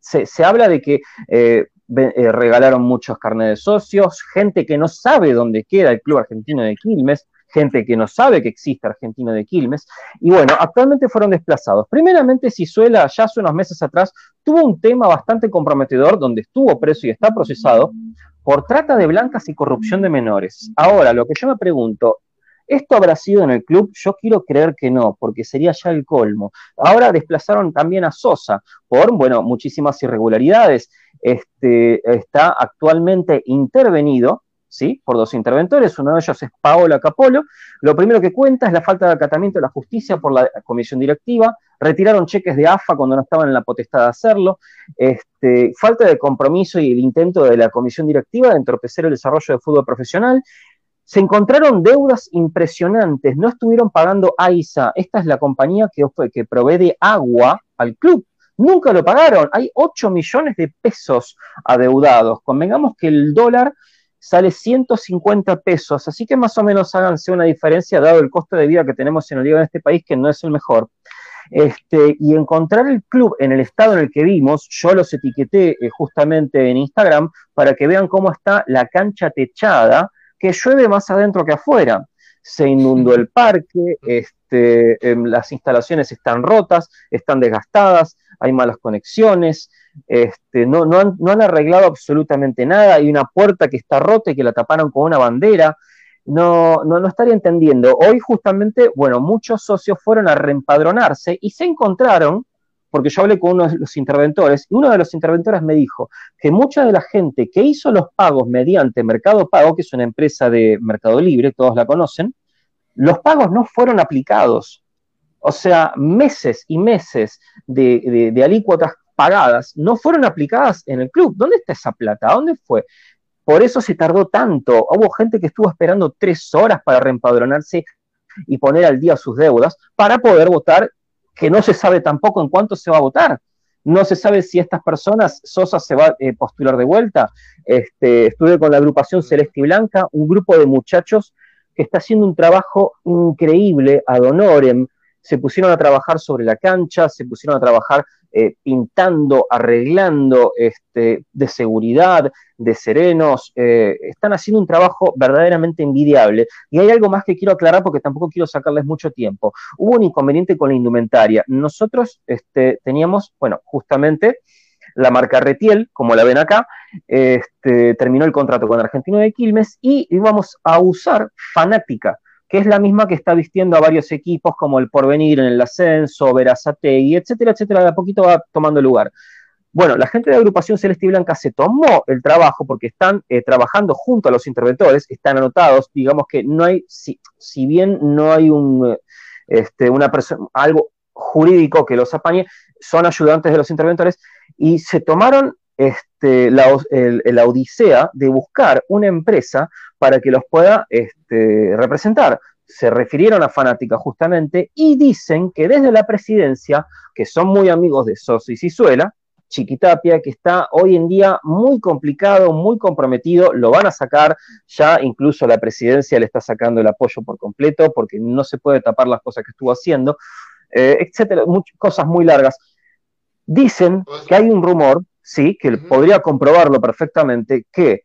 se, habla de que eh, eh, regalaron muchos carnes de socios, gente que no sabe dónde queda el Club Argentino de Quilmes, gente que no sabe que existe Argentino de Quilmes, y bueno, actualmente fueron desplazados. Primeramente, Cizuela, ya hace unos meses atrás, tuvo un tema bastante comprometedor donde estuvo preso y está procesado por trata de blancas y corrupción de menores. Ahora, lo que yo me pregunto, ¿Esto habrá sido en el club? Yo quiero creer que no, porque sería ya el colmo. Ahora desplazaron también a Sosa por, bueno, muchísimas irregularidades. Este, está actualmente intervenido, ¿sí? Por dos interventores, uno de ellos es Paola Capolo. Lo primero que cuenta es la falta de acatamiento de la justicia por la comisión directiva, retiraron cheques de AFA cuando no estaban en la potestad de hacerlo, este, falta de compromiso y el intento de la comisión directiva de entorpecer el desarrollo del fútbol profesional, se encontraron deudas impresionantes, no estuvieron pagando AISA, esta es la compañía que, provee agua al club, nunca lo pagaron, hay 8 millones de pesos adeudados, convengamos que el dólar sale 150 pesos, así que más o menos háganse una diferencia dado el costo de vida que tenemos en el en este país, que no es el mejor. Este, y encontrar el club en el estado en el que vimos, yo los etiqueté eh, justamente en Instagram para que vean cómo está la cancha techada, que llueve más adentro que afuera. Se inundó el parque, este, em, las instalaciones están rotas, están desgastadas, hay malas conexiones. este, no, no, han, no han arreglado absolutamente nada, hay una puerta que está rota y que la taparon con una bandera, no, no, no estaría entendiendo. Hoy justamente, bueno, muchos socios fueron a reempadronarse y se encontraron, porque yo hablé con uno de los interventores, y uno de los interventores me dijo que mucha de la gente que hizo los pagos mediante Mercado Pago, que es una empresa de Mercado Libre, todos la conocen, los pagos no fueron aplicados. O sea, meses y meses de, de alícuotas pagadas no fueron aplicadas en el club. ¿Dónde está esa plata? ¿Dónde fue? Por eso se tardó tanto. Hubo gente que estuvo esperando tres horas para reempadronarse y poner al día sus deudas para poder votar, que no se sabe tampoco en cuánto se va a votar. No se sabe si estas personas, Sosa se va a eh, postular de vuelta. Este, estuve con la agrupación Celeste y Blanca, un grupo de muchachos que está haciendo un trabajo increíble ad honorem. Se pusieron a trabajar sobre la cancha, se pusieron a trabajar eh, pintando, arreglando este, de seguridad, de serenos, eh, están haciendo un trabajo verdaderamente envidiable. Y hay algo más que quiero aclarar porque tampoco quiero sacarles mucho tiempo. Hubo un inconveniente con la indumentaria. Nosotros este, teníamos, bueno, justamente la marca Retiel, como la ven acá, este, terminó el contrato con Argentino de Quilmes y íbamos a usar Fanática que es la misma que está vistiendo a varios equipos como el Porvenir en el ascenso, y etcétera, etcétera, de a poquito va tomando lugar. Bueno, la gente de agrupación Celeste y Blanca se tomó el trabajo porque están eh, trabajando junto a los interventores, están anotados, digamos que no hay, si, si bien no hay un, este, una algo jurídico que los apañe, son ayudantes de los interventores y se tomaron este, la, odisea de buscar una empresa para que los pueda este, representar. Se refirieron a Fanática justamente y dicen que desde la presidencia, que son muy amigos de Soso y Cizuela, Chiquitapia, que está hoy en día muy complicado, muy comprometido, lo van a sacar, ya incluso la presidencia le está sacando el apoyo por completo, porque no se puede tapar las cosas que estuvo haciendo, eh, etcétera, muchas cosas muy largas. Dicen que hay un rumor sí, que podría comprobarlo perfectamente, que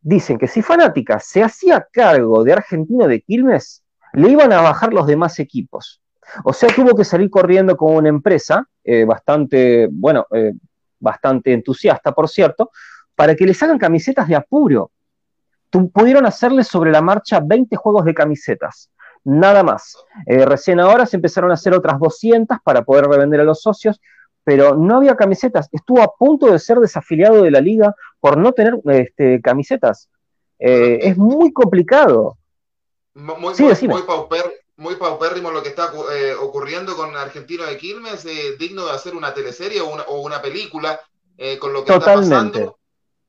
dicen que si Fanática se hacía cargo de Argentina de Quilmes, le iban a bajar los demás equipos. O sea, tuvo que salir corriendo con una empresa eh, bastante, bueno, eh, bastante entusiasta, por cierto, para que les hagan camisetas de apuro. pudieron hacerle sobre la marcha 20 juegos de camisetas, nada más. Eh, recién ahora se empezaron a hacer otras 200 para poder revender a los socios, pero no había camisetas. Estuvo a punto de ser desafiliado de la liga por no tener este, camisetas. Eh, es muy complicado. Muy, muy, paupérrimo lo que está eh, ocurriendo con Argentino de Quilmes, eh, digno de hacer una teleserie o una, o una película con lo que totalmente, está pasando.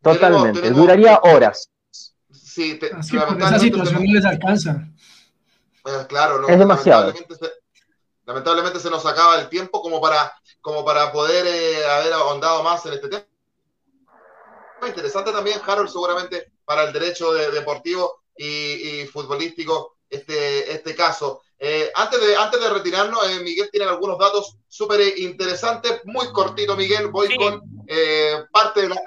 Totalmente, duraría horas. Sí, te, esa situación no les alcanza. claro, no, es demasiado. lamentablemente se nos acaba el tiempo como para como para poder eh, haber ahondado más en este tema. Interesante también, Harold, seguramente para el derecho deportivo y, futbolístico este, este caso. Eh, antes, de, antes de retirarnos, eh, Miguel tiene algunos datos súper interesantes, muy cortito, Miguel. Voy, con, parte de la,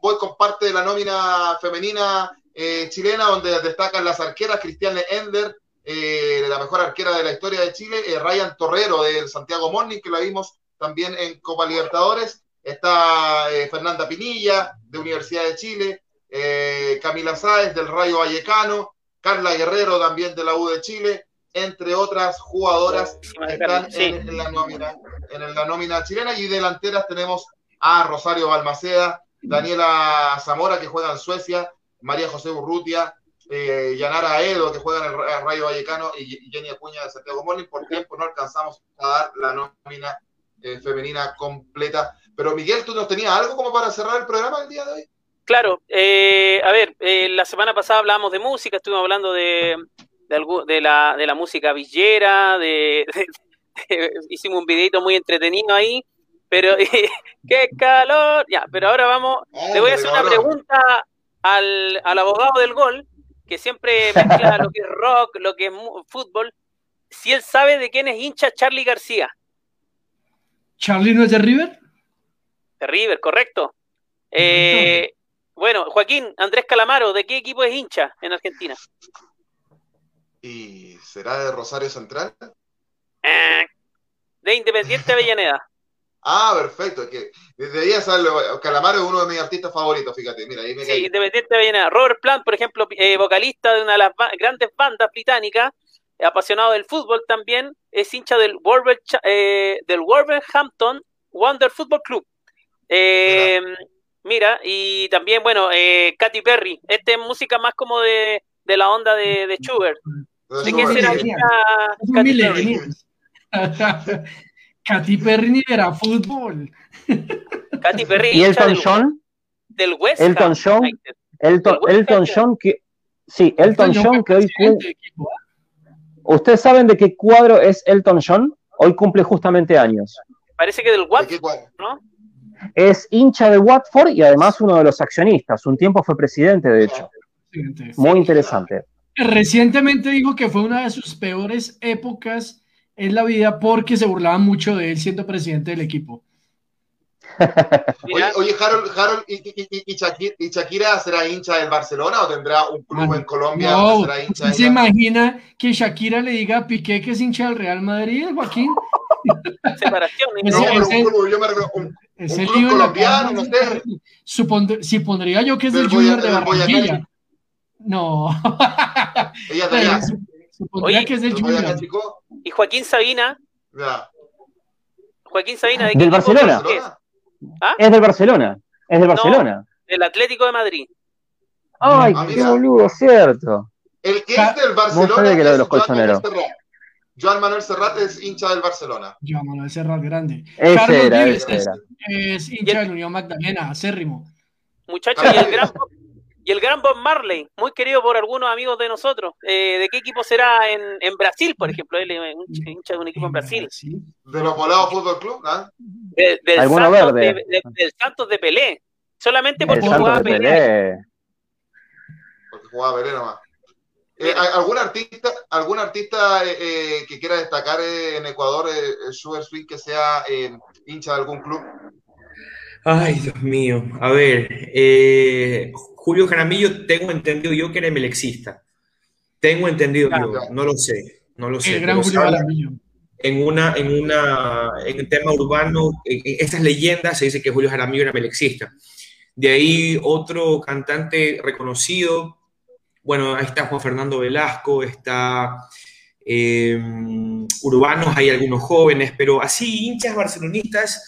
voy con parte de la nómina femenina chilena, donde destacan las arqueras Cristiane Ender, la mejor arquera de la historia de Chile, Ryan Torrero del Santiago Morning, que la vimos también en Copa Libertadores. Está eh, Fernanda Pinilla, de Universidad de Chile, eh, Camila Sáez, del Rayo Vallecano, Carla Guerrero, también de la U de Chile, entre otras jugadoras que están en, la nómina, en la nómina chilena. Y delanteras tenemos a Rosario Balmaceda, Daniela Zamora, que juega en Suecia, María José Urrutia, eh, Yanara Edo, que juega en el Rayo Vallecano, y Jenny Acuña de Santiago Morning. Por tiempo no alcanzamos a dar la nómina eh, femenina completa. Pero Miguel, ¿tú nos tenías algo como para cerrar el programa el día de hoy? Claro, eh, a ver, eh, la semana pasada hablábamos de música, estuvimos hablando de, de, la, de la música villera, de, hicimos un videito muy entretenido ahí, pero qué calor, ya, pero ahora vamos, le voy a hacer una pregunta al, al abogado del gol, que siempre mezcla lo que es rock, lo que es fútbol, si él sabe de quién es hincha Charlie García. ¿Charlie no es de River? De River, correcto. Eh, bueno, Joaquín, Andrés Calamaro, ¿de qué equipo es hincha en Argentina? ¿Y será de Rosario Central? Eh, de Independiente Avellaneda. Ah, perfecto. Que desde saberlo. Calamaro es uno de mis artistas favoritos, fíjate. Mira, ahí me Sí, independiente de Robert Plant, por ejemplo, eh, vocalista de una de las grandes bandas británicas, apasionado del fútbol también, es hincha del, eh, del Wolverhampton Wonder Football Club. Eh, mira. y también, bueno, eh, Katy Perry. Esta es música más como de, de la onda de, de Schubert. ¿De qué será Katy Perry? Katy Perry ni era fútbol. Katy Perry. ¿Y Elton John? Del West Elton John. Elton, Elton John que. Sí, Elton John que hoy. ¿Ustedes saben de qué cuadro es Elton John? Hoy cumple justamente años. Parece que del Watford, ¿no? Es hincha de Watford y además uno de los accionistas. Un tiempo fue presidente, de hecho. Muy interesante. Recientemente dijo que fue una de sus peores épocas en la vida porque se burlaban mucho de él siendo presidente del equipo. Oye, Harold, Harold y, Shakira, será hincha del Barcelona o tendrá un club en Colombia no, será hincha ¿Se imagina que Shakira le diga a Piqué que es hincha del Real Madrid, Joaquín? Separación. no, un club, yo me un, un club colombiano, no sé. si pondría yo que es del Junior de Barranquilla. No. Ella de allá. Supondría que es del Junior. ¿Y Joaquín Sabina? Ya. Joaquín Sabina, ¿de qué ¿Del Barcelona? Es? ¿Ah? Es del Barcelona. Es del Barcelona. No, del Atlético de Madrid. Ay, ah, qué boludo, cierto. El que es del Barcelona que es de los colchoneros. Joan Manuel Serrat es hincha del Barcelona. Joan Manuel Serrat, grande. Ese Carlos era, ese es, es, hincha del Unión Magdalena, acérrimo. Muchachos, y el gran y el gran Bob Marley, muy querido por algunos amigos de nosotros. Eh, ¿De qué equipo será en, en, Brasil, por ejemplo? Él es hincha de un equipo en Brasil. ¿De los Volados Fútbol Club? ¿no? Del, Santos verde. De, del Santos de Pelé. Solamente porque jugaba Pelé. Pelé. Porque jugaba Pelé nomás. Eh, ¿Algún artista, algún artista eh, eh que quiera destacar eh, en Ecuador, eh, Sugar Sweet, que sea hincha de algún club? Ay, Dios mío. A ver, eh, Julio Jaramillo, tengo entendido yo que era melexista. Tengo entendido yo, no lo sé, no lo sé. El gran Julio Jaramillo. En una, en una, en el tema urbano, en estas leyendas se dice que Julio Jaramillo era melexista. De ahí otro cantante reconocido, bueno, ahí está Juan Fernando Velasco, está eh, urbanos, hay algunos jóvenes, pero así hinchas barcelonistas,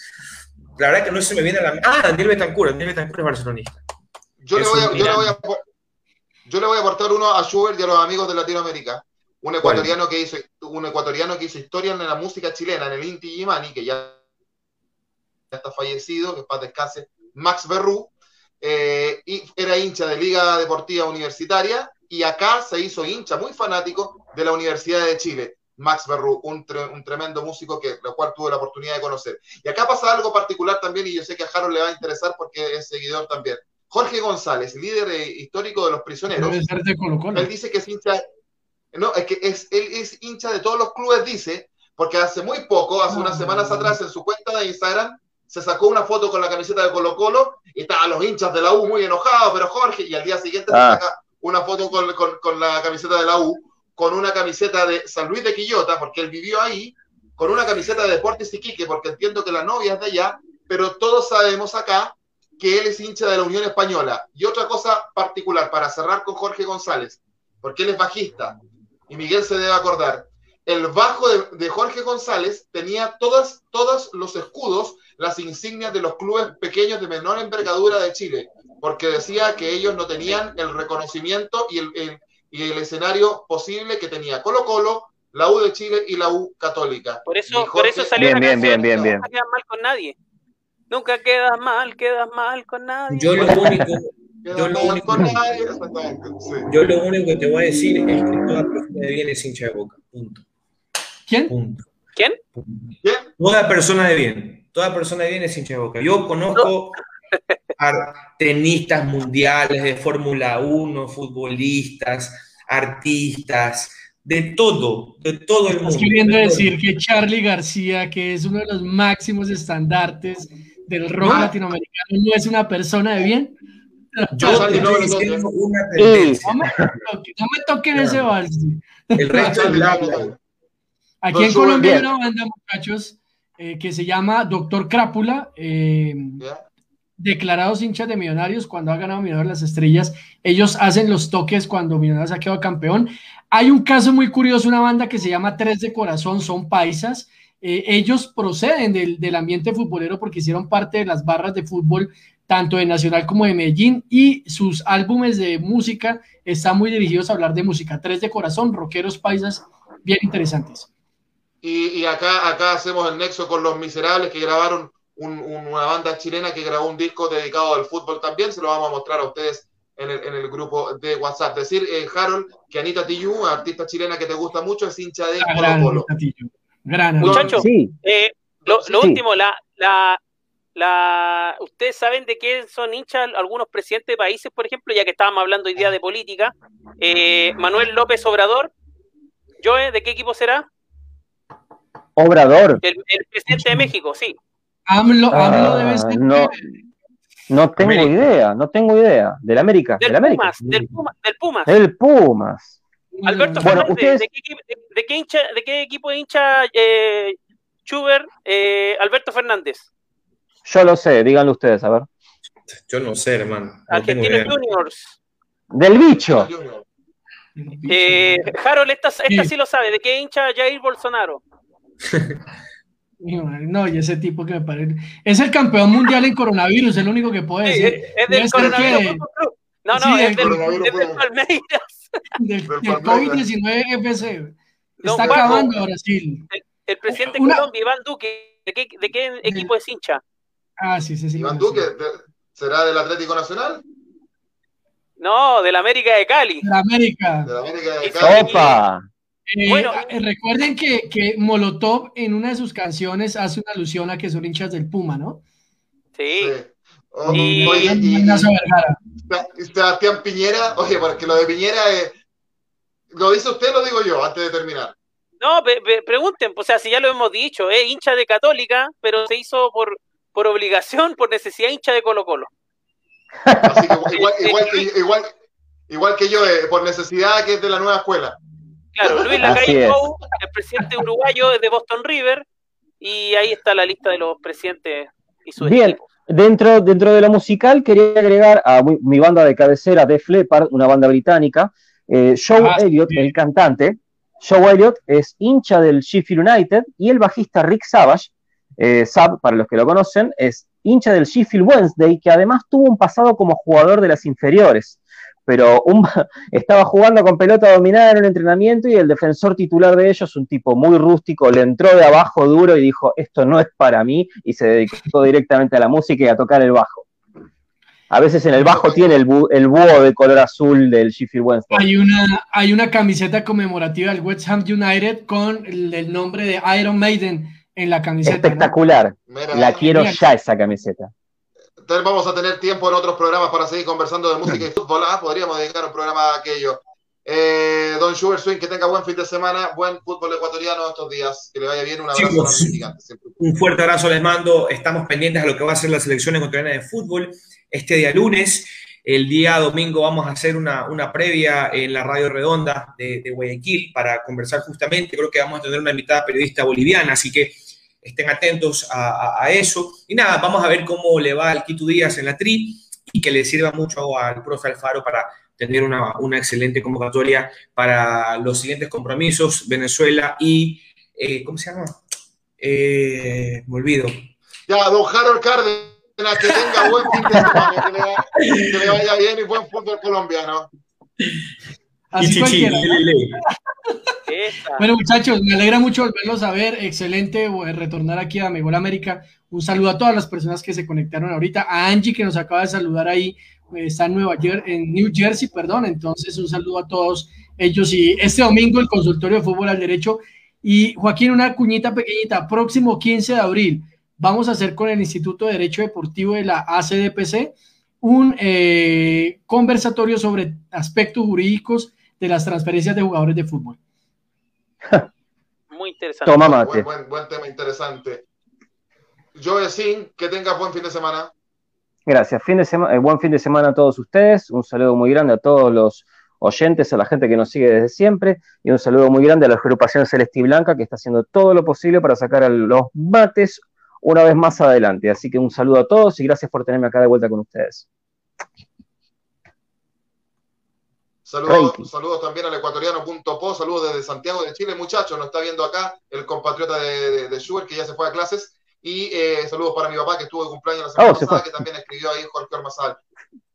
la verdad que no se me viene a la... Ah, Daniel Betancur, Daniel Betancur es barcelonista. Yo le, voy a, yo, le voy a, aportar uno a Schubert y a los amigos de Latinoamérica. Un ecuatoriano, que hizo, un ecuatoriano que hizo historia en la música chilena, en el Inti Gimani, que ya está fallecido, que es paz descanse, Max Berrú, eh, y era hincha de Liga Deportiva Universitaria, y acá se hizo hincha muy fanático de la Universidad de Chile. Max Berrú, un, un, tremendo músico que lo cual tuve la oportunidad de conocer. Y acá pasa algo particular también, y yo sé que a Harold le va a interesar porque es seguidor también. Jorge González, líder eh, histórico de los prisioneros, él dice que es hincha, no, es que es, él es hincha de todos los clubes, dice, porque hace muy poco, hace unas semanas atrás, en su cuenta de Instagram, se sacó una foto con la camiseta de Colo Colo y estaban los hinchas de la U muy enojados, pero Jorge, y al día siguiente se ah. saca una foto con, con, con, la camiseta de la U, con una camiseta de San Luis de Quillota, porque él vivió ahí, con una camiseta de Deportes Iquique, porque entiendo que la novia es de allá, pero todos sabemos acá que él es hincha de la Unión Española. Y otra cosa particular, para cerrar con Jorge González, porque él es bajista, y Miguel se debe acordar, el bajo de, Jorge González tenía todas, todos los escudos, las insignias de los clubes pequeños de menor envergadura de Chile, porque decía que ellos no tenían el reconocimiento y el, y el escenario posible que tenía Colo Colo, la U de Chile y la U Católica. Por eso, por eso salió bien, bien, bien, bien, bien. No mal con nadie. Nunca quedas mal, quedas mal con nadie. Yo lo único, yo lo único, yo lo único que te voy a decir es que toda persona de bien es hincha de boca. Punto. ¿Quién? Punto. ¿Quién? ¿Quién? Toda persona de bien. Toda persona de bien es hincha de boca. Yo conozco a tenistas mundiales de Fórmula 1, futbolistas, artistas, de todo, de todo el mundo. Estás queriendo decir que Charlie García, que es uno de los máximos estandartes del rock ah. latinoamericano no es una persona de bien? Yo no, no, una tendencia. No me, toquen ese vals. El resto Aquí en Colombia hay una banda, muchachos, eh, que se llama Doctor Crápula. Eh, declarados hinchas de Millonarios cuando ha ganado Millonarios las Estrellas. Ellos hacen los toques cuando Millonarios ha quedado campeón. Hay un caso muy curioso, una banda que se llama Tres de Corazón, son paisas. Eh, ellos proceden del, del, ambiente futbolero porque hicieron parte de las barras de fútbol tanto de Nacional como de Medellín y sus álbumes de música están muy dirigidos a hablar de música. Tres de Corazón, rockeros paisas, bien interesantes. Y, y acá, acá hacemos el nexo con Los Miserables que grabaron una banda chilena que grabó un disco dedicado al fútbol también, se lo vamos a mostrar a ustedes en el, en el grupo de WhatsApp. Decir, eh, Harold, que Anita Tijoux, artista chilena que te gusta mucho, es hincha de Colo Colo. Muchachos, eh, lo, último, la, la, la, ¿ustedes saben de qué son hinchas algunos presidentes de países, por ejemplo, ya que estábamos hablando hoy día de política? Eh, Manuel López Obrador, Joe, ¿de qué equipo será? Obrador. El, el presidente de México, sí. AMLO, AMLO debe ser. No, no tengo idea, no tengo idea. ¿Del América? Del, ¿Del América? Pumas, del, Pumas, del Pumas. El Pumas. Alberto Bueno, Fernández, ustedes- ¿de, qué, de- de qué hincha, ¿de qué equipo de hincha eh, Chuber eh, Alberto Fernández? Yo lo sé, díganlo ustedes, a ver. Yo no sé, hermano. Argentinos. Juniors. Del bicho. Eh, Harold, esta, esta sí lo sabe. ¿De qué hincha Jair Bolsonaro? No, y ese tipo que me parece. Es el campeón mundial en coronavirus, es lo único que puede Sí, decir. es es del Coronavirus que-. No, no, Sí, es del del, Coronavirus es del. Del, Palmeiras. del Palmeiras. COVID-19 FC. Está acabando Brasil. El presidente de Una- Colombia, Iván Duque, ¿de qué, de qué equipo es hincha? Ah, sí, sí, sí. Iván Duque, ¿será del Atlético Nacional? No, del América de Cali. De América. De la América de. Cali. Opa. Eh, Bueno. eh, recuerden que, que Molotov en una de sus canciones hace una alusión a que son hinchas del Puma, ¿no? Sí. Sí. O- Y- Oye, y, y- Sebastián Piñera, oye, porque lo de Piñera es. ¿Lo dice usted o lo digo yo antes de terminar? No, pe- pregunten, o sea, si ya lo hemos dicho, es hincha de Católica, pero se hizo por, por obligación, por necesidad hincha de Colo Colo. Así que igual, igual, que, igual, igual que yo, eh, por necesidad que es de la nueva escuela. Claro, Luis Lacalle. Pou, el presidente uruguayo es de Boston River, y ahí está la lista de los presidentes y sus Bien. equipos. Dentro, dentro de lo musical, quería agregar a mi, mi banda de cabecera, Def Leppard, una banda británica. Eh, Joe Ah, Elliott, sí. el cantante, Joe Elliott es hincha del Sheffield United y el bajista Rick Savage, eh, Sab, para los que lo conocen, es hincha del Sheffield Wednesday, que además tuvo un pasado como jugador de las inferiores. Pero estaba jugando con pelota dominada en un entrenamiento y el defensor titular de ellos, un tipo muy rústico, le entró de abajo duro y dijo, esto no es para mí, y se dedicó directamente a la música y a tocar el bajo. A veces en el bajo tiene el, el búho de color azul del Sheffield Wednesday. Hay una, hay una camiseta conmemorativa del West Ham United con el nombre de Iron Maiden en la camiseta. ¿no? Espectacular. Mira, La quiero ya esa camiseta. Entonces vamos a tener tiempo en otros programas para seguir conversando de música y fútbol. Ah, podríamos dedicar un programa a aquello. Eh, don Schubert Swing, que tenga buen fin de semana, buen fútbol ecuatoriano estos días. Que le vaya bien, un abrazo Chicos. gigante. Un fuerte abrazo les mando. Estamos pendientes a lo que va a ser la selección ecuatoriana de fútbol este día lunes. El día domingo vamos a hacer una, una previa en la Radio Redonda de, de Guayaquil para conversar justamente. Creo que vamos a tener una invitada periodista boliviana, así que estén atentos a, a- a eso. Y nada, vamos a ver cómo le va al Quito Díaz en la tri y que le sirva mucho al profe Alfaro para tener una, una excelente convocatoria para los siguientes compromisos, Venezuela y, eh, ¿cómo se llama? Eh, me olvido. Ya, don Harold Cárdenas, que tenga buen fin de semana, que le, va- que le vaya bien y buen fútbol colombiano. Así Y chichi, Bueno, muchachos, me alegra mucho volverlos a ver. Excelente eh, retornar aquí a Megol América. Un saludo a todas las personas que se conectaron ahorita. A Angie, que nos acaba de saludar ahí, eh, está en Nueva York, en New Jersey, perdón. Entonces, un saludo a todos ellos. Y este domingo, el consultorio de fútbol al derecho. Y Joaquín, una cuñita pequeñita. Próximo 15 de abril, vamos a hacer con el Instituto de Derecho Deportivo de la ACDPC un eh, conversatorio sobre aspectos jurídicos de las transferencias de jugadores de fútbol. Muy interesante. Toma Buen, mate. buen, buen tema interesante. Joe Sin, que tenga buen fin de semana. Gracias. Fin de sema- eh, buen fin de semana a todos ustedes. Un saludo muy grande a todos los oyentes, a la gente que nos sigue desde siempre, y un saludo muy grande a la agrupación Celesti Blanca, que está haciendo todo lo posible para sacar a los mates una vez más adelante. Así que un saludo a todos y gracias por tenerme acá de vuelta con ustedes. Saludos, saludos también al ecuatoriano.po, saludos desde Santiago de Chile, muchachos, nos está viendo acá el compatriota de, de, Schubert que ya se fue a clases. Y eh, saludos para mi papá que estuvo de cumpleaños la semana oh, pasada, que también escribió ahí Jorge Ormazal.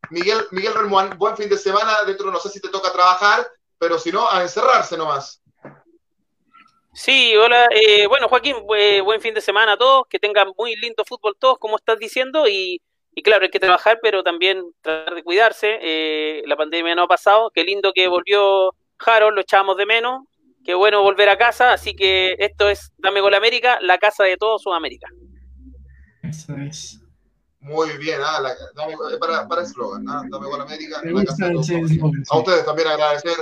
Miguel, Miguel buen fin de semana. Dentro no sé si te toca trabajar, pero si no, a encerrarse nomás. Sí, hola. Eh, bueno, Joaquín, buen fin de semana a todos. Que tengan muy lindo fútbol todos, como estás diciendo. Y, claro, hay que trabajar, pero también tratar de cuidarse. Eh, la pandemia no ha pasado. Qué lindo que volvió Harold, lo echábamos de menos. Qué bueno volver a casa. Así que esto es Dame Gol América, la casa de todo Sudamérica. Eso es. Muy bien, ah, eh, para, para eslogan, ah, dame con América. a ustedes también agradecer,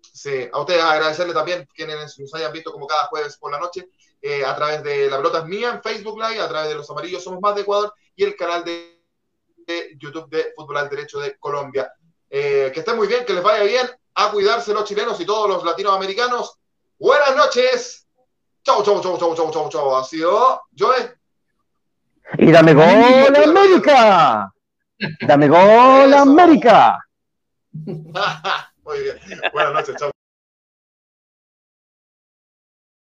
sí, a ustedes agradecerle también quienes nos hayan visto como cada jueves por la noche eh, a través de La Pelota es Mía en Facebook Live, a través de Los Amarillos Somos Más de Ecuador y el canal de, YouTube de Fútbol al Derecho de Colombia. Eh, que estén muy bien, que les vaya bien, a cuidarse los chilenos y todos los latinoamericanos. Buenas noches. Chau, chau, chau, chau, chau, chau, chau. Ha sido Joe. Y dame gol América. Dame gol América. Muy bien. Buenas noches, chao.